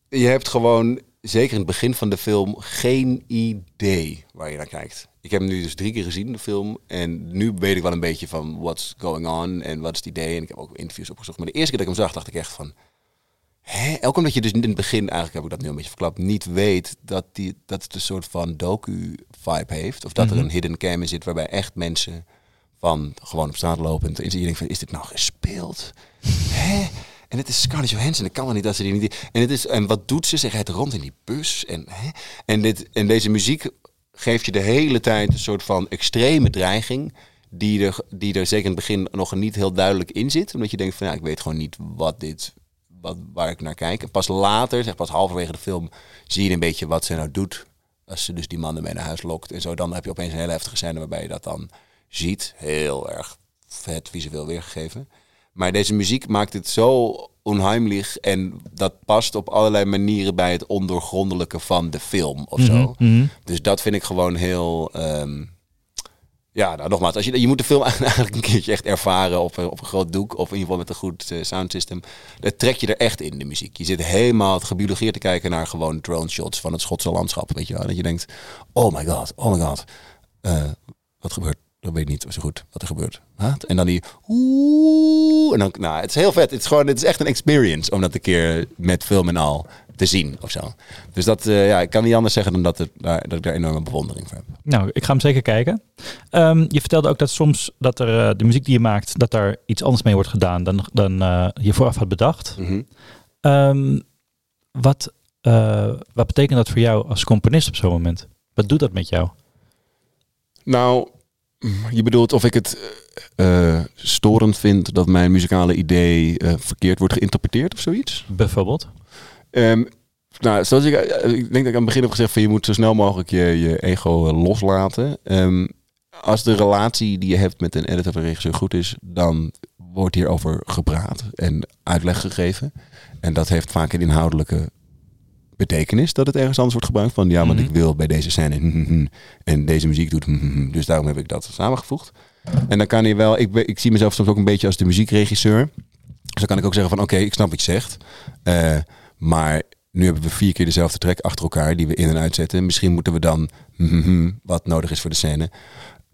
je hebt gewoon, zeker in het begin van de film, geen idee waar je naar kijkt. Ik heb hem nu dus drie keer gezien, de film. En nu weet ik wel een beetje van what's going on en wat is het idee. En ik heb ook interviews opgezocht. Maar de eerste keer dat ik hem zag, dacht ik echt van... Hè? Elk omdat je dus in het begin, eigenlijk heb ik dat nu een beetje verklapt, niet weet dat, die, dat het een soort van docu-vibe heeft. Of dat er mhm. een hidden cam in zit waarbij echt mensen van gewoon op straat lopen. En je denkt van, is dit nou gespeeld? Hè? En het is Scarlett Johansson. Ik kan wel niet dat ze die niet. En, het is, en wat doet ze? Ze rijdt rond in die bus. En, hè? en, dit, en deze muziek geeft je de hele tijd een soort van extreme dreiging. Die er, die er zeker in het begin nog niet heel duidelijk in zit. Omdat je denkt van ja, ik weet gewoon niet wat dit, wat, waar ik naar kijk. En pas later, zeg pas halverwege de film, zie je een beetje wat ze nou doet. Als ze dus die mannen mee naar huis lokt en zo. Dan heb je opeens een hele heftige scène waarbij je dat dan ziet. Heel erg vet visueel weergegeven. Maar deze muziek maakt het zo onheimlich en dat past op allerlei manieren bij het ondoorgrondelijke van de film of zo. Mhm, mhm. Dus dat vind ik gewoon heel. Ehm, ja, nou nogmaals, als je, je moet de film eigenlijk een keertje echt ervaren op, op een groot doek of in ieder geval met een goed uh, soundsystem. Dat trek je er echt in, de muziek. Je zit helemaal gebiologeerd te kijken naar gewoon drone shots van het Schotse landschap, weet je wel. Dat je denkt, oh my god, oh my god, uh, wat gebeurt dan weet ik niet zo goed wat er gebeurt. En dan die oeh. En dan, nou, het is heel vet. Het is gewoon, het is echt een experience om dat een keer met film en al te zien of zo. Dus dat, uh, ja, ik kan niet anders zeggen dan dat, het, dat ik daar enorme bewondering voor heb. Nou, ik ga hem zeker kijken. Um, je vertelde ook dat soms dat er uh, de muziek die je maakt, dat daar iets anders mee wordt gedaan dan, dan uh, je vooraf had bedacht. Mm -hmm. um, wat, wat betekent dat voor jou als componist op zo'n moment? Wat doet dat met jou? Nou, je bedoelt of ik het uh, storend vind dat mijn muzikale idee uh, verkeerd wordt geïnterpreteerd of zoiets? Bijvoorbeeld? Um, nou, zoals ik, ik denk dat ik aan het begin heb gezegd van je moet zo snel mogelijk je, je ego loslaten. Um, als de relatie die je hebt met een editor of regisseur goed is, dan wordt hierover gepraat en uitleg gegeven. En dat heeft vaak een inhoudelijke betekenis dat het ergens anders wordt gebruikt. Van ja, want ik mhm. wil bij deze scène en deze muziek doet. Dus daarom heb ik dat samengevoegd. En dan kan je wel, ik, ik zie mezelf soms ook een beetje als de muziekregisseur. Dus dan kan ik ook zeggen van oké, ik snap wat je zegt. Uh, maar nu hebben we vier keer dezelfde track achter elkaar die we in en uitzetten. Misschien moeten we dan wat nodig is voor de scène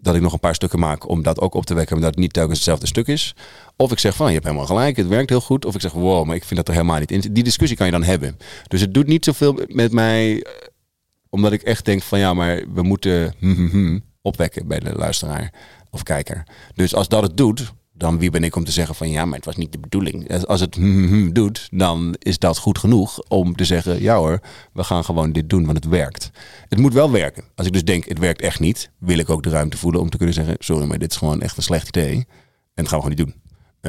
dat ik nog een paar stukken maak om dat ook op te wekken, omdat het niet telkens hetzelfde stuk is. Of ik zeg van, je hebt helemaal gelijk, het werkt heel goed. Of ik zeg, wow, maar ik vind dat er helemaal niet in Die discussie kan je dan hebben. Dus het doet niet zoveel met mij, eh, omdat ik echt denk van, ja, maar we moeten opwekken bij de luisteraar of kijker. Dus als dat het doet, dan wie ben ik om te zeggen van ja, maar het was niet de bedoeling. Als het doet, dan is dat goed genoeg om te zeggen ja hoor, we gaan gewoon dit doen, want het werkt. Het moet wel werken. Als ik dus denk het werkt echt niet, wil ik ook de ruimte voelen om te kunnen zeggen sorry, maar dit is gewoon echt een slecht idee en dat gaan we gewoon niet doen.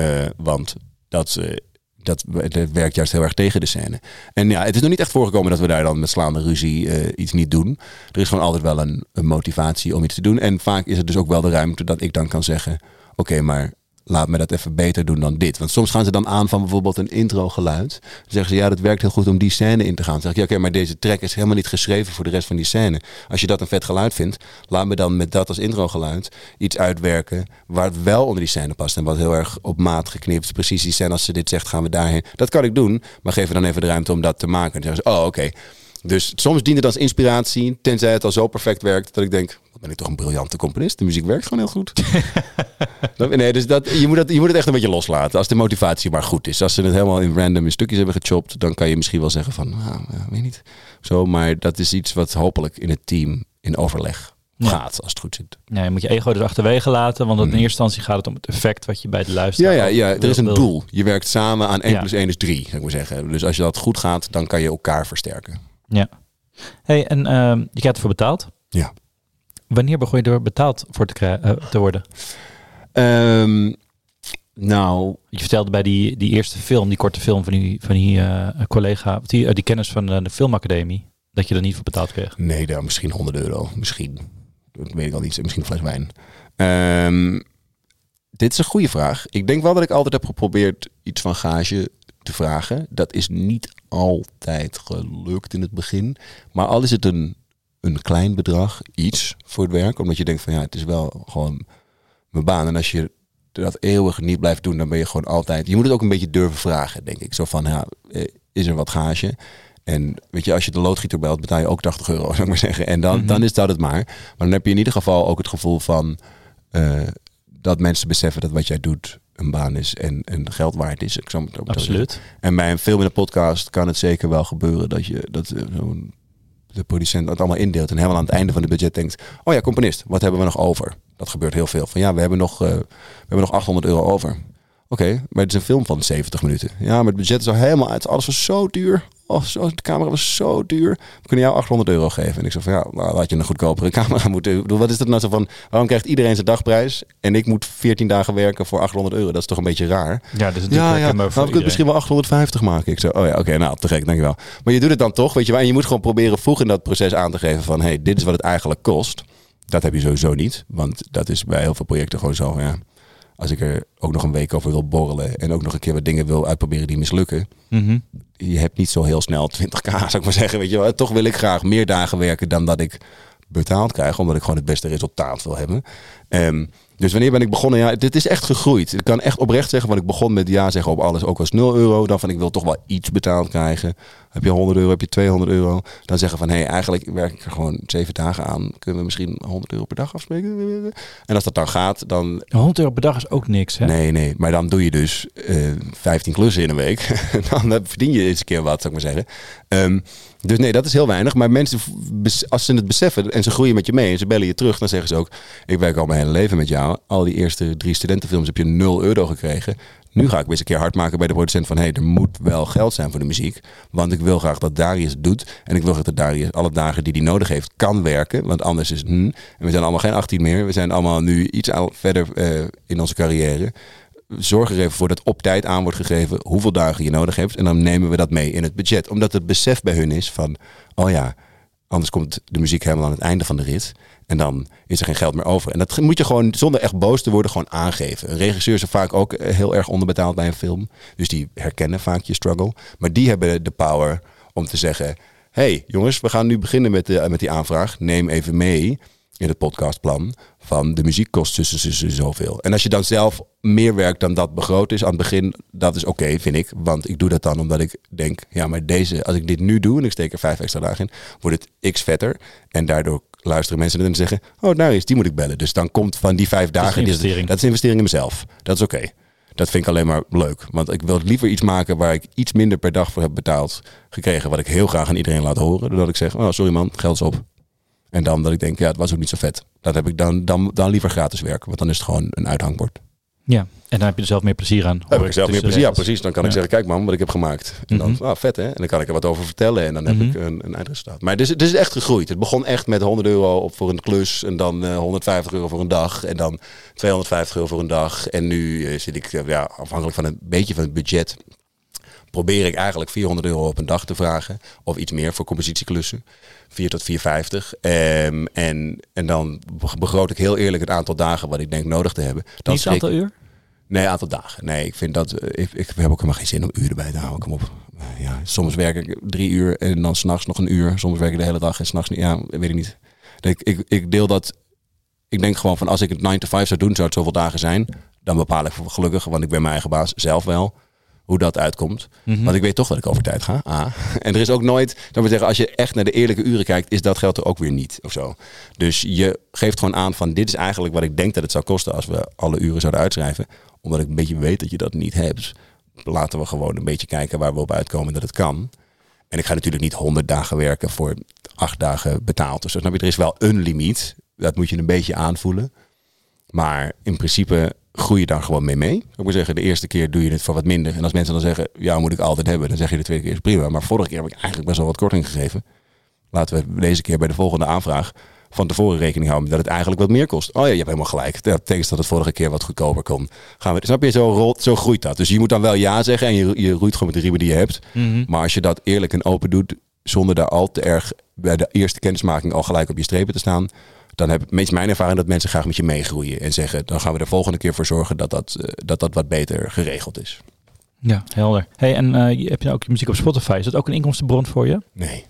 Uh, want dat, uh, dat, dat, werkt juist heel erg tegen de scène. En ja, het is nog niet echt voorgekomen dat we daar dan met slaande ruzie uh, iets niet doen. Er is gewoon altijd wel een, motivatie om iets te doen. En vaak is het dus ook wel de ruimte dat ik dan kan zeggen: Oké, maar laat me dat even beter doen dan dit. Want soms gaan ze dan aan van bijvoorbeeld een intro geluid. Dan zeggen ze, ja, dat werkt heel goed om die scène in te gaan. Dan zeg ik, ja, oké, maar deze track is helemaal niet geschreven voor de rest van die scène. Als je dat een vet geluid vindt, laat me dan met dat als intro geluid iets uitwerken waar het wel onder die scène past. En wat heel erg op maat geknipt. Precies die scène, als ze dit zegt, gaan we daarheen. Dat kan ik doen, maar geef me dan even de ruimte om dat te maken. Dan zeggen ze, oh, oké. Dus soms dient het als inspiratie, tenzij het al zo perfect werkt dat ik denk, ben ik toch een briljante componist. De muziek werkt gewoon heel goed. nee, dus dat, je, moet dat, je moet het echt een beetje loslaten. Als de motivatie maar goed is. Als ze het helemaal in random in stukjes hebben gechopt, dan kan je misschien wel zeggen van, nou, ja, weet niet. Zo, maar dat is iets wat hopelijk in het team in overleg gaat, als het goed zit. Ja, je moet je ego dus achterwege laten, want in mhm. eerste instantie gaat het om het effect wat je bij de luisteraar... Ja, ja, ja er is een doel. Je werkt samen aan 1 plus 1 is 3, zou ik maar zeggen. Dus als je dat goed gaat, dan kan je elkaar versterken. Ja. Hey, en uh, je krijgt ervoor betaald? Ja. Wanneer begon je er betaald voor te, uh, te worden? Um, nou... Je vertelde bij die, die eerste film, die korte film van die, van die uh, collega, die, die kennis van de filmacademie, dat je er niet voor betaald kreeg. Nee, daar misschien 100 euro. Misschien Dat weet ik al niet. Misschien een fles wijn. Ehm, dit is een goede vraag. Ik denk wel dat ik altijd heb geprobeerd iets van gage te vragen. Dat is niet altijd gelukt in het begin. Maar al is het een, een klein bedrag, iets voor het werk. Omdat je denkt van ja, het is wel gewoon mijn baan. En als je dat eeuwig niet blijft doen, dan ben je gewoon altijd... Je moet het ook een beetje durven vragen, denk ik. Zo van, ja, eh, is er wat gage? En weet je, als je de loodgieter belt, betaal je ook 80 euro, zou ik maar zeggen. En dan, dan is dat het maar. Maar dan heb je in ieder geval ook het gevoel van... eh, dat mensen beseffen dat wat jij doet een baan is en, en geld waard is. Ik zou het ook Absoluut. En bij een film in een podcast kan het zeker wel gebeuren dat je dat eh, zo'n de producent het allemaal indeelt en helemaal aan het einde van het budget denkt: oh ja, componist, wat hebben we nog over? Dat gebeurt heel veel. Van ja, we hebben nog, eh, we hebben nog 800 euro over. Oké, maar het is een film van 70 minuten. Ja, maar het budget is al helemaal uit. Alles was zo duur. Oh, zo, de camera was zo duur. We kunnen jou 800 euro geven. En ik zei van ja, nou, had je een goedkopere camera moeten. Ik bedoel, Wat is dat nou zo van? Waarom krijgt iedereen zijn dagprijs en ik moet 14 dagen werken voor 800 euro? Dat is toch een beetje raar. Ja, dus natuurlijk Ja, ja. Nou, het misschien wel 850 maken. Ik zo, oh ja, oké, nou, te gek, dankjewel. Maar je doet het dan toch, weet je wel. En je moet gewoon proberen vroeg in dat proces aan te geven van... hey, dit is wat het eigenlijk kost. Dat heb je sowieso niet. Want dat is bij heel veel projecten gewoon zo, ja... Als ik er ook nog een week over wil borrelen... en ook nog een keer wat dingen wil uitproberen die mislukken... Mhm. Je hebt niet zo heel snel 20k, zou ik maar zeggen. Weet je wel. Toch wil ik graag meer dagen werken dan dat ik betaald krijg. Omdat ik gewoon het beste resultaat wil hebben. Ehm, dus wanneer ben ik begonnen? Ja, dit is echt gegroeid. Ik kan echt oprecht zeggen, want ik begon met ja zeggen op alles. Ook als 0 euro. Dan van ik wil toch wel iets betaald krijgen. Heb je 100 euro, heb je 200 euro. Dan zeggen van hé, hey, eigenlijk werk ik er gewoon zeven dagen aan. Kunnen we misschien 100 euro per dag afspreken? En als dat dan gaat, dan 100 euro per dag is ook niks, hè? Nee, nee. Maar dan doe je dus eh 15 klussen in een week. dan eh, verdien je eens een keer wat, zou ik maar zeggen. Ehm, dus nee, dat is heel weinig. Maar mensen, als ze het beseffen en ze groeien met je mee en ze bellen je terug, dan zeggen ze ook: Ik werk al mijn hele leven met jou. Al die eerste drie studentenfilms heb je 0 euro gekregen. Nu ga ik weer eens een keer hard maken bij de producent van... hé, hey, er moet wel geld zijn voor de muziek. Want ik wil graag dat Darius het doet. En ik wil graag dat Darius alle dagen die hij nodig heeft kan werken. Want anders is het... hm. En we zijn allemaal geen 18 meer. We zijn allemaal nu iets verder eh, in onze carrière. Zorg er even voor dat op tijd aan wordt gegeven hoeveel dagen je nodig hebt. En dan nemen we dat mee in het budget. Omdat het besef bij hun is van... oh ja, anders komt de muziek helemaal aan het einde van de rit. En dan is er geen geld meer over. En dat moet je gewoon, zonder echt boos te worden, gewoon aangeven. Een regisseur is vaak ook eh, heel erg onderbetaald bij een film. Dus die herkennen vaak je struggle. Maar die hebben de power om te zeggen... hey, jongens, we gaan nu beginnen met, de, met die aanvraag. Neem even mee in het podcastplan van de muziek kost tussen tussen zoveel. En als je dan zelf meer werkt dan dat begroot is aan het begin, dat is oké, vind ik. Want ik doe dat dan omdat ik denk, ja, maar deze, als ik dit nu doe en ik steek er vijf extra dagen in, wordt het x vetter. En daardoor luisteren mensen het en zeggen, oh, nou is die moet ik bellen. Dus dan komt van die vijf dagen, die- investering. dat is investering in mezelf. Dat is oké. Dat vind ik alleen maar leuk. Want ik wil liever iets maken waar ik iets minder per dag voor heb betaald gekregen. Wat ik heel graag aan iedereen laat horen. Doordat ik zeg, oh sorry man, geld is op. En dan dat ik denk, ja, het was ook niet zo vet. Dat heb ik dan, dan, dan liever gratis werken. Want dan is het gewoon een uithangbord. Ja, en dan heb je er zelf meer plezier aan. Dan heb ik zelf meer tussen plezier. Ja, precies. Dan kan ik zeggen, kijk man, wat ik heb gemaakt. En dan, ah, vet hè. En dan kan ik er wat over vertellen. En dan heb Mhm. ik een, een eindresultaat. Maar het is, het is echt gegroeid. Het begon echt met 100 euro op voor een klus. En dan eh, 150 euro voor een dag. En dan 250 euro voor een dag. En nu eh, zit ik, eh, ja, afhankelijk van een beetje van het budget... probeer ik eigenlijk 400 euro op een dag te vragen. Of iets meer voor compositieklussen. 4 tot 450. Ehm, en, en dan begroot ik heel eerlijk het aantal dagen wat ik denk nodig te hebben. Dan Niet het aantal uur? Nee, aantal dagen. Nee, ik vind dat. eh, Ik, ik heb ook helemaal geen zin om uren bij te houden. Kom op. Eh, Ja, soms werk ik drie uur en dan s'nachts nog een uur. Soms werk ik de hele dag en s'nachts niet. Ja, weet ik niet. Ik, ik, ik deel dat. Ik denk gewoon van als ik het 9 to 5 zou doen, zou het zoveel dagen zijn. Dan bepaal ik gelukkig, want ik ben mijn eigen baas zelf wel. Hoe dat uitkomt. Mhm. Want ik weet toch dat ik over tijd ga. A. En er is ook nooit, dan wil zeggen, als je echt naar de eerlijke uren kijkt, is dat geld er ook weer niet of zo. Dus je geeft gewoon aan van dit is eigenlijk wat ik denk dat het zou kosten als we alle uren zouden uitschrijven. Omdat ik een beetje weet dat je dat niet hebt. Laten we gewoon een beetje kijken waar we op uitkomen dat het kan. En ik ga natuurlijk niet 100 dagen werken voor acht dagen betaald. Dus snap je, er is wel een limiet. Dat moet je een beetje aanvoelen. Maar in principe groei je daar gewoon mee mee. Ik moet zeggen, de eerste keer doe je het voor wat minder. En als mensen dan zeggen, ja, moet ik altijd hebben. Dan zeg je de tweede keer is prima. Maar vorige keer heb ik eigenlijk best wel wat korting gegeven. Laten we deze keer bij de volgende aanvraag van tevoren rekening houden dat het eigenlijk wat meer kost. Oh ja, je hebt helemaal gelijk. Dat betekent dat het vorige keer wat goedkoper kon. Gaan we, snap je, zo, rolt, zo groeit dat. Dus je moet dan wel ja zeggen en je, je roeit gewoon met de riemen die je hebt. Mhm. Maar als je dat eerlijk en open doet, zonder daar al te erg bij de eerste kennismaking al gelijk op je strepen te staan, dan heb ik mijn ervaring dat mensen graag met je meegroeien en zeggen, dan gaan we de volgende keer voor zorgen dat dat, dat, dat wat beter geregeld is. Ja, helder. Hey, en uh, heb je ook je muziek op Spotify? Is dat ook een inkomstenbron voor je? Nee.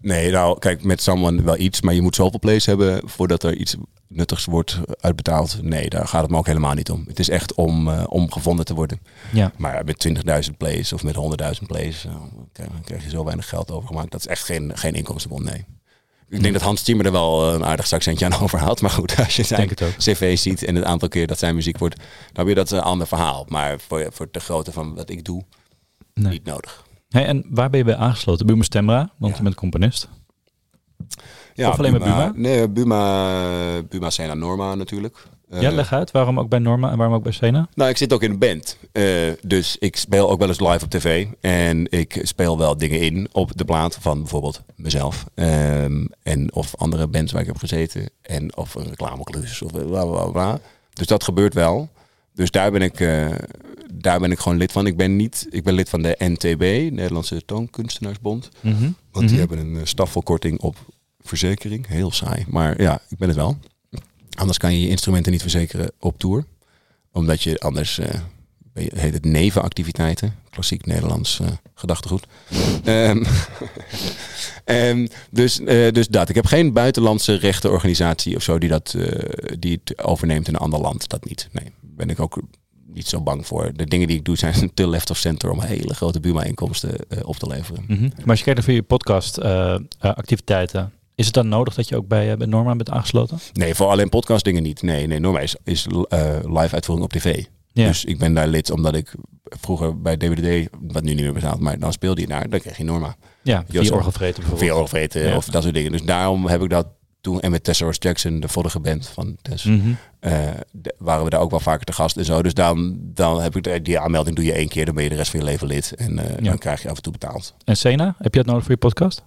Nee, nou kijk, met Someone wel iets, maar je moet zoveel plays hebben voordat er iets nuttigs wordt uitbetaald. Nee, daar gaat het me ook helemaal niet om. Het is echt om, uh, om gevonden te worden. Ja. Maar met 20.000 plays of met 100.000 plays, uh, krijg, krijg, je zo weinig geld overgemaakt. Dat is echt geen, geen inkomstenbron, nee. Ik denk dat Hans Zimmer er wel een aardig zakcentje aan overhaalt. Maar goed, als je zijn cv ziet en het aantal keer dat zijn muziek wordt, dan weer dat een ander verhaal. Maar voor, voor de grootte van wat ik doe, nee. niet nodig. Hey, en waar ben je bij aangesloten? Buma Stemra, want je bent componist. Ja, of alleen Buma, met Buma? Nee, Buma, Buma Sena Norma natuurlijk. Ja, leg uit. Waarom ook bij Norma en waarom ook bij Sena? Nou, ik zit ook in een band. Uh, dus ik speel ook wel eens live op tv. En ik speel wel dingen in op de plaat van bijvoorbeeld mezelf. Um, en of andere bands waar ik heb gezeten. En of een reclameklus of bla bla bla. Dus dat gebeurt wel. Dus daar ben ik, uh, daar ben ik gewoon lid van. Ik ben niet, ik ben lid van de NTB, Nederlandse Toonkunstenaarsbond. Mm -hmm. Want die mm -hmm. hebben een stafvolkorting op verzekering. Heel saai. Maar ja, ik ben het wel. Anders kan je je instrumenten niet verzekeren op tour. Omdat je anders, uh, heet het nevenactiviteiten. Klassiek Nederlands uh, gedachtegoed. um, um, dus, uh, dus dat. Ik heb geen buitenlandse rechtenorganisatie of zo die, dat, die het overneemt in een ander land. Dat niet. Nee, ben ik ook niet zo bang voor. De dingen die ik doe zijn te left of center om hele grote Buma-inkomsten op te leveren. Mm -hmm. Maar als je kijkt naar je podcast activiteiten, is het dan nodig dat je ook bij, bij Norma bent aangesloten? Nee, voor alleen podcast dingen niet. Nee, nee Norma is, is uh, live uitvoering op tv. Ja. Dus ik ben daar lid omdat ik vroeger bij DWD, wat nu niet meer bestaat, maar dan speelde je naar, dan kreeg je Norma. Ja, via orgelvreten bijvoorbeeld. Via orgelvreten ja. of dat soort dingen. Dus daarom heb ik dat toen, en met Tessa Ross Jackson, de vorige band van Tess, mm -hmm. uh, de, waren we daar ook wel vaker te gast en zo. Dus dan, dan heb ik de, die aanmelding doe je één keer, dan ben je de rest van je leven lid. En uh, ja. dan krijg je af en toe betaald. En Sena, heb je dat nodig voor je podcast?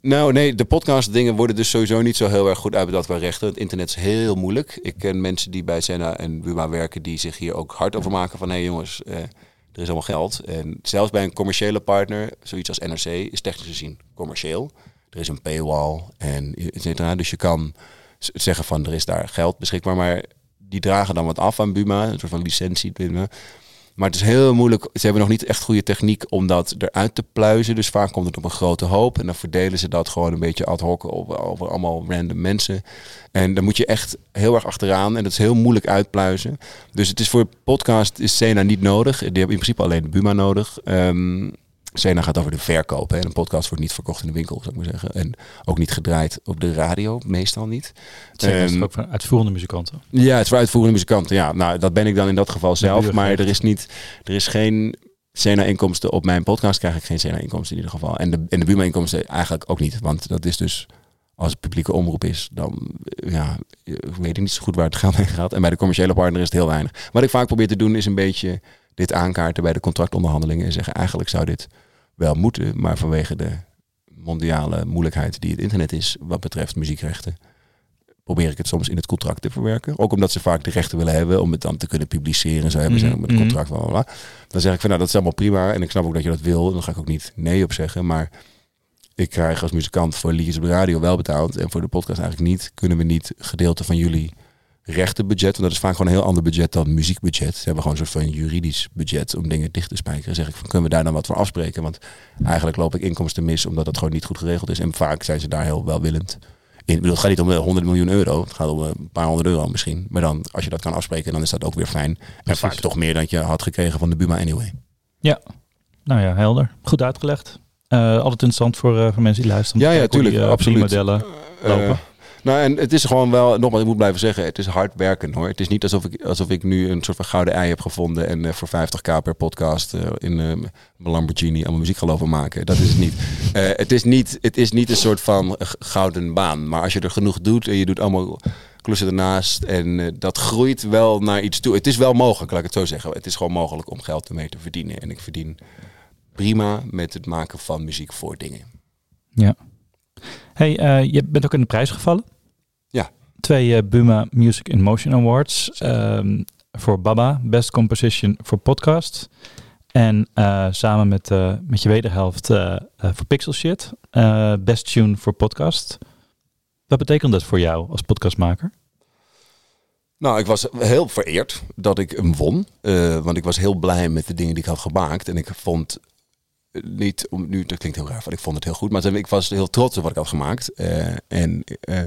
Nou, nee, de podcast dingen worden dus sowieso niet zo heel erg goed uitbetaald qua rechten. Het internet is heel moeilijk. Ik ken mensen die bij Sena en Buma werken, die zich hier ook hard over maken van, hé hey jongens, uh, er is allemaal geld. En zelfs bij een commerciële partner, zoiets als NRC, is technisch gezien commercieel. Er is een paywall en et cetera. Dus je kan zeggen van, er is daar geld beschikbaar, maar die dragen dan wat af aan Buma, een soort van licentie. Buma. Maar het is heel moeilijk. Ze hebben nog niet echt goede techniek om dat eruit te pluizen. Dus vaak komt het op een grote hoop. En dan verdelen ze dat gewoon een beetje ad hoc over, allemaal random mensen. En dan moet je echt heel erg achteraan. En dat is heel moeilijk uitpluizen. Dus het is voor podcast is Sena niet nodig. Die hebben in principe alleen Buma nodig. Um, Sena gaat over de verkoop. Hè. Een podcast wordt niet verkocht in de winkel, zou ik maar zeggen. En ook niet gedraaid op de radio, meestal niet. Sena is ook voor uitvoerende muzikanten. Ja, het is voor uitvoerende muzikanten. Ja, nou, dat ben ik dan in dat geval zelf. Maar er is niet, er is geen Sena-inkomsten op mijn podcast. Krijg ik geen Sena-inkomsten in ieder geval. En de, en de Buma-inkomsten eigenlijk ook niet. Want dat is dus als het publieke omroep is, dan ja, weet ik niet zo goed waar het geld heen gaat. En bij de commerciële partner is het heel weinig. Wat ik vaak probeer te doen is een beetje dit aankaarten bij de contractonderhandelingen en zeggen eigenlijk zou dit wel moeten, maar vanwege de mondiale moeilijkheid die het internet is wat betreft muziekrechten, probeer ik het soms in het contract te verwerken. Ook omdat ze vaak de rechten willen hebben om het dan te kunnen publiceren. Zo hebben ze met het contract. Bla, bla, Dan zeg ik van nou dat is allemaal prima en ik snap ook dat je dat wil. Dan ga ik ook niet nee op zeggen. Maar ik krijg als muzikant voor liedjes op de radio wel betaald en voor de podcast eigenlijk niet. Kunnen we niet gedeelte van jullie rechtenbudget, want dat is vaak gewoon een heel ander budget dan muziekbudget. Ze hebben gewoon een soort van juridisch budget om dingen dicht te spijkeren. Zeg ik van kunnen we daar dan wat voor afspreken? Want eigenlijk loop ik inkomsten mis omdat dat gewoon niet goed geregeld is. En vaak zijn ze daar heel welwillend. In, bedoel, het gaat niet om 100 miljoen euro. Het gaat om een paar honderd euro misschien. Maar dan, als je dat kan afspreken, dan is dat ook weer fijn. En vaak toch meer dan je had gekregen van de Buma anyway. Ja, nou ja, helder. Goed uitgelegd. Uh, altijd interessant voor, uh, voor mensen die luisteren. Ja, ja, tuurlijk. Die, uh, absoluut. modellen lopen. Nou, en het is gewoon wel, nogmaals, ik moet blijven zeggen, het is hard werken hoor. Het is niet alsof ik, alsof ik nu een soort van gouden ei heb gevonden en uh, voor 50k per podcast uh, in uh, mijn Lamborghini allemaal muziek gaan lopen maken. Dat is het niet. het, is niet het is niet een soort van gouden baan. Maar als je er genoeg doet en je doet allemaal klussen ernaast en dat groeit wel naar iets toe. Het is wel mogelijk, laat ik het zo zeggen. Het is gewoon mogelijk om geld ermee te verdienen. En ik verdien prima met het maken van muziek voor dingen. Ja. Hey, je bent ook in de prijs gevallen twee uh, Buma Music in Motion Awards. Um, voor Baba, Best Composition voor Podcast. En uh, samen met, uh, met je wederhelft voor Pixel Shit, Best Tune voor Podcast. Wat betekent dat voor jou als podcastmaker? Nou, ik was heel vereerd dat ik hem won. Want ik was heel blij met de dingen die ik had gemaakt. En ik vond niet, om, nu, dat klinkt heel raar, want ik vond het heel goed. Maar ik was heel trots op wat ik had gemaakt. Uh, en uh,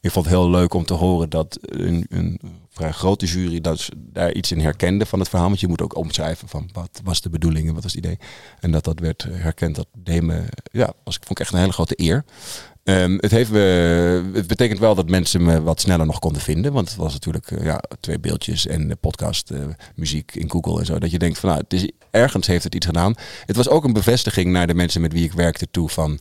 ik vond het heel leuk om te horen dat een, een vrij grote jury dat daar iets in herkende van het verhaal. Want je moet ook omschrijven van wat was de bedoeling en wat was het idee. En dat dat werd herkend, dat deed me, ja, was, vond ik echt een hele grote eer. Um, het, heeft, uh, het betekent wel dat mensen me wat sneller nog konden vinden. Want het was natuurlijk uh, ja, twee beeldjes en de podcast, uh, muziek in Google en zo. Dat je denkt van nou, het is, ergens heeft het iets gedaan. Het was ook een bevestiging naar de mensen met wie ik werkte toe van...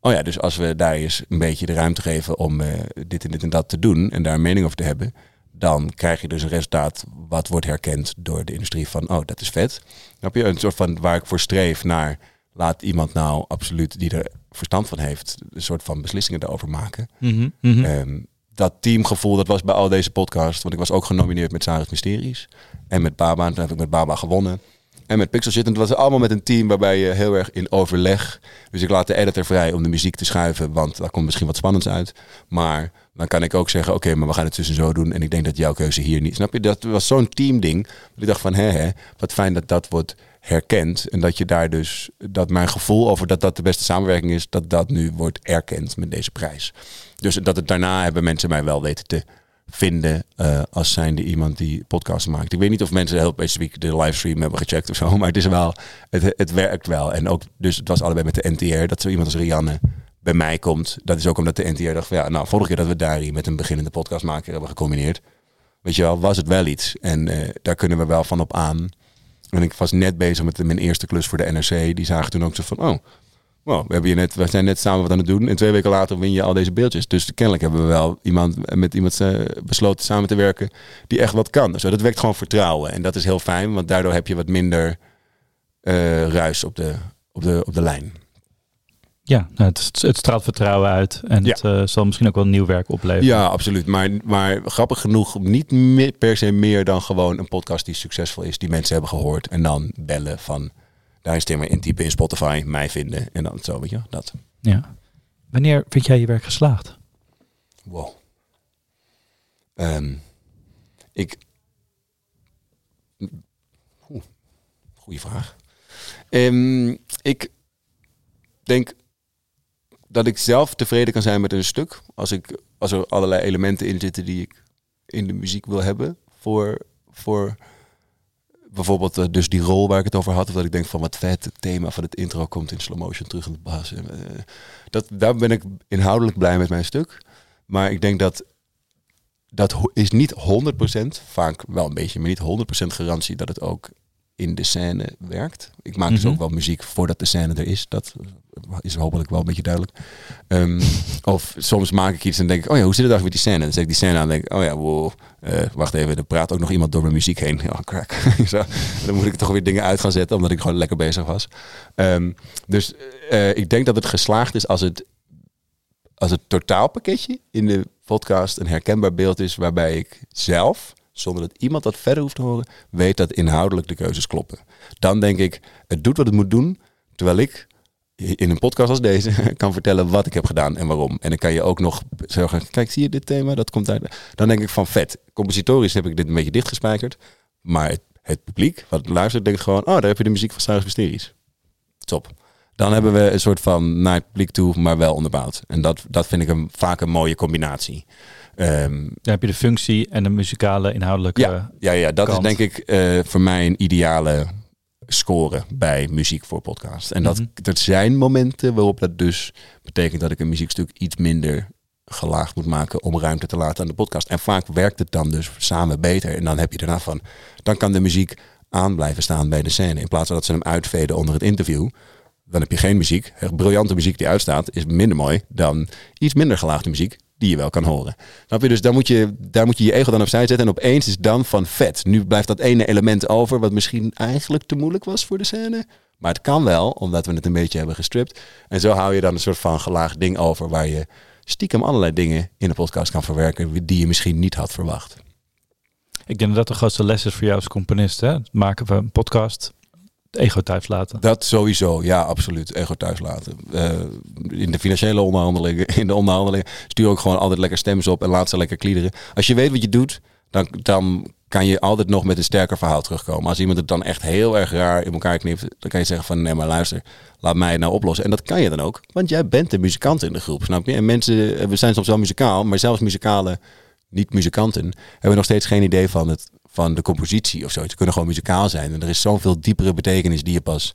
Oh ja, dus als we daar eens een beetje de ruimte geven om dit en dit en dat te doen en daar een mening over te hebben, dan krijg je dus een resultaat wat wordt herkend door de industrie van, oh, dat is vet. Heb je een soort van waar ik voor streef naar, laat iemand nou absoluut die er verstand van heeft, een soort van beslissingen daarover maken. Mm -hmm. um, dat teamgevoel, dat was bij al deze podcasts, want ik was ook genomineerd met Sarah's Mysteries en met Baba, en toen heb ik met Baba gewonnen. En met Pixel zitten. Het was allemaal met een team waarbij je heel erg in overleg. Dus ik laat de editor vrij om de muziek te schuiven, want daar komt misschien wat spannends uit. Maar dan kan ik ook zeggen, oké, maar we gaan het tussen zo doen. En ik denk dat jouw keuze hier niet. Snap je? Dat was zo'n teamding. Ik dacht van, hé, hé, wat fijn dat dat wordt herkend. En dat je daar dus, dat mijn gevoel over dat dat de beste samenwerking is, dat dat nu wordt erkend met deze prijs. Dus dat het daarna hebben mensen mij wel weten te vinden uh, als zijnde iemand die podcasts maakt. Ik weet niet of mensen heel specifiek de livestream hebben gecheckt of zo, maar het is wel, het, het werkt wel. En ook, dus het was allebei met de NTR, dat zo iemand als Rianne bij mij komt. Dat is ook omdat de NTR dacht van ja, nou, vorige keer dat we daar hier met een beginnende podcastmaker hebben gecombineerd, weet je wel, was het wel iets. En uh, daar kunnen we wel van op aan. En ik was net bezig met mijn eerste klus voor de NRC. Die zagen toen ook zo van, oh, we, hebben je net, we zijn net samen wat aan het doen. En twee weken later win je al deze beeldjes. Dus kennelijk hebben we wel iemand met iemand uh, besloten samen te werken die echt wat kan. Dus dat wekt gewoon vertrouwen. En dat is heel fijn, want daardoor heb je wat minder uh, ruis op de, op, de, op de lijn. Ja, nou, het, het straalt vertrouwen uit en ja. het uh, zal misschien ook wel nieuw werk opleveren. Ja, absoluut. Maar, maar grappig genoeg, niet meer, per se meer dan gewoon een podcast die succesvol is, die mensen hebben gehoord. En dan bellen van, daar is Timmer intypen in Spotify, mij vinden en dan zo, weet je, dat. Ja. Wanneer vind jij je werk geslaagd? Wow. Um, ik... Oeh, goeie vraag. Um, ik denk dat ik zelf tevreden kan zijn met een stuk. Als, ik, als er allerlei elementen in zitten die ik in de muziek wil hebben. Voor, voor bijvoorbeeld uh, dus die rol waar ik het over had. Of dat ik denk van wat vet, het thema van het intro komt in slow motion terug in de bas. En, uh, dat, daar ben ik inhoudelijk blij met mijn stuk. Maar ik denk dat dat is niet 100%, vaak wel een beetje, maar niet 100% garantie dat het ook in de scène werkt. Ik maak mm -hmm. dus ook wel muziek voordat de scène er is. Dat is hopelijk wel een beetje duidelijk. Um, of soms maak ik iets en denk ik, oh ja, hoe zit het eigenlijk met die scène? Dan zet ik die scène aan en denk ik, oh ja, wow, uh, wacht even, er praat ook nog iemand door mijn muziek heen. Ja, crack. Zo, dan moet ik toch weer dingen uit gaan zetten, omdat ik gewoon lekker bezig was. Um, dus uh, ik denk dat het geslaagd is als het, als het totaalpakketje in de podcast een herkenbaar beeld is, waarbij ik zelf zonder dat iemand dat verder hoeft te horen, weet dat inhoudelijk de keuzes kloppen. Dan denk ik, het doet wat het moet doen, terwijl ik in een podcast als deze kan vertellen wat ik heb gedaan en waarom. En dan kan je ook nog zeggen, kijk, zie je dit thema? Dat komt uit. Dan denk ik van vet. Compositorisch heb ik dit een beetje dichtgespijkerd. Maar het, publiek, wat luistert, denkt gewoon, oh, daar heb je de muziek van Sarah's Mysteries. Top. Dan hebben we een soort van naar het publiek toe, maar wel onderbouwd. En dat, dat vind ik een, vaak een mooie combinatie. Um, dan heb je de functie en de muzikale inhoudelijke. Ja, ja, ja dat kant. is denk ik uh, voor mij een ideale scoren bij muziek voor podcast. En dat, mm -hmm. dat zijn momenten waarop dat dus betekent dat ik een muziekstuk iets minder gelaagd moet maken om ruimte te laten aan de podcast. En vaak werkt het dan dus samen beter. En dan heb je daarna van, dan kan de muziek aan blijven staan bij de scène. In plaats van dat ze hem uitveden onder het interview. Dan heb je geen muziek. Briljante muziek die uitstaat is minder mooi dan iets minder gelaagde muziek die je wel kan horen. Snap? Dus daar moet je, daar moet je je ego dan opzij zetten. En opeens is dan van vet. Nu blijft dat ene element over, wat misschien eigenlijk te moeilijk was voor de scène. Maar het kan wel, omdat we het een beetje hebben gestript. En zo hou je dan een soort van gelaagd ding over waar je stiekem allerlei dingen in de podcast kan verwerken die je misschien niet had verwacht. Ik denk dat de grootste les is voor jou als componist. Hè? Maken van een podcast Ego thuis laten. Dat sowieso, ja, absoluut. Ego thuis laten. Uh, in de financiële onderhandelingen, in de onderhandelingen, stuur ook gewoon altijd lekker stemmen op en laat ze lekker kliederen. Als je weet wat je doet, dan, dan kan je altijd nog met een sterker verhaal terugkomen. Als iemand het dan echt heel erg raar in elkaar knipt, dan kan je zeggen van nee, maar luister, laat mij het nou oplossen. En dat kan je dan ook, want jij bent de muzikant in de groep, snap je? En mensen, we zijn soms wel muzikaal, maar zelfs muzikale niet-muzikanten hebben nog steeds geen idee van, het, van de compositie of zo. Ze kunnen gewoon muzikaal zijn. En er is zoveel diepere betekenis die je pas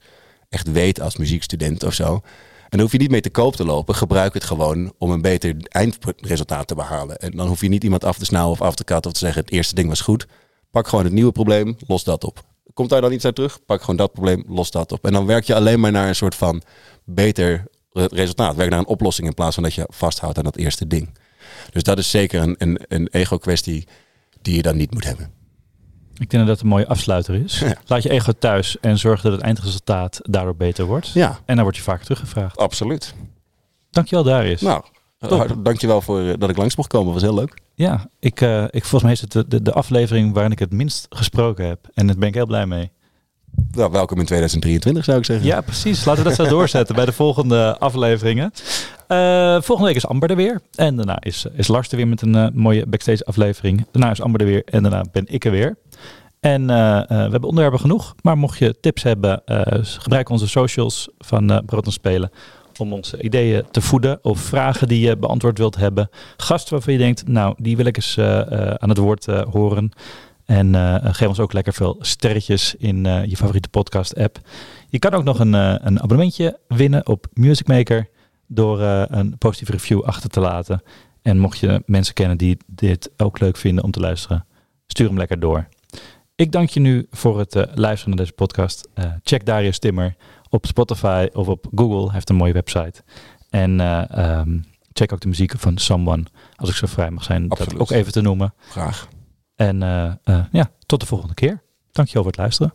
echt weet als muziekstudent of zo. En dan hoef je niet mee te koop te lopen. Gebruik het gewoon om een beter eindresultaat te behalen. En dan hoef je niet iemand af te snauwen of af te katten of te zeggen het eerste ding was goed. Pak gewoon het nieuwe probleem, los dat op. Komt daar dan iets uit terug? Pak gewoon dat probleem, los dat op. En dan werk je alleen maar naar een soort van beter resultaat. Werk naar een oplossing in plaats van dat je vasthoudt aan dat eerste ding. Dus dat is zeker een, een, een ego-kwestie die je dan niet moet hebben. Ik denk dat dat een mooie afsluiter is. Laat je ego thuis en zorg dat het eindresultaat daardoor beter wordt. Ja. En dan word je vaker teruggevraagd. Absoluut. Dankjewel, Darius. Nou, Top. dankjewel voor uh, dat ik langs mocht komen. was heel leuk. Ja, ik, uh, ik, volgens mij is het de, de, de, aflevering waarin ik het minst gesproken heb. En daar ben ik heel blij mee. Nou, welkom in 2023 zou ik zeggen. Ja, precies. Laten we dat zo doorzetten bij de volgende afleveringen. Uh, volgende week is Amber er weer. En daarna is, is Lars er weer met een uh, mooie backstage aflevering. Daarna is Amber er weer en daarna ben ik er weer. En uh, we hebben onderwerpen genoeg. Maar mocht je tips hebben, gebruik onze socials van Brood en Spelen om onze ideeën te voeden of vragen die je beantwoord wilt hebben. Gasten waarvan je denkt, nou, die wil ik eens aan het woord horen. En geef ons ook lekker veel sterretjes in je favoriete podcast app. Je kan ook nog een, een abonnementje winnen op Music Maker door uh, een positieve review achter te laten. En mocht je mensen kennen die dit ook leuk vinden om te luisteren, stuur hem lekker door. Ik dank je nu voor het uh, luisteren naar deze podcast. Uh, check Darius Timmer op Spotify of op Google. Hij heeft een mooie website. En um, check ook de muziek van Someone, als ik zo vrij mag zijn, Absoluut. dat ook even te noemen. Graag. En ja, tot de volgende keer. Dankjewel voor het luisteren.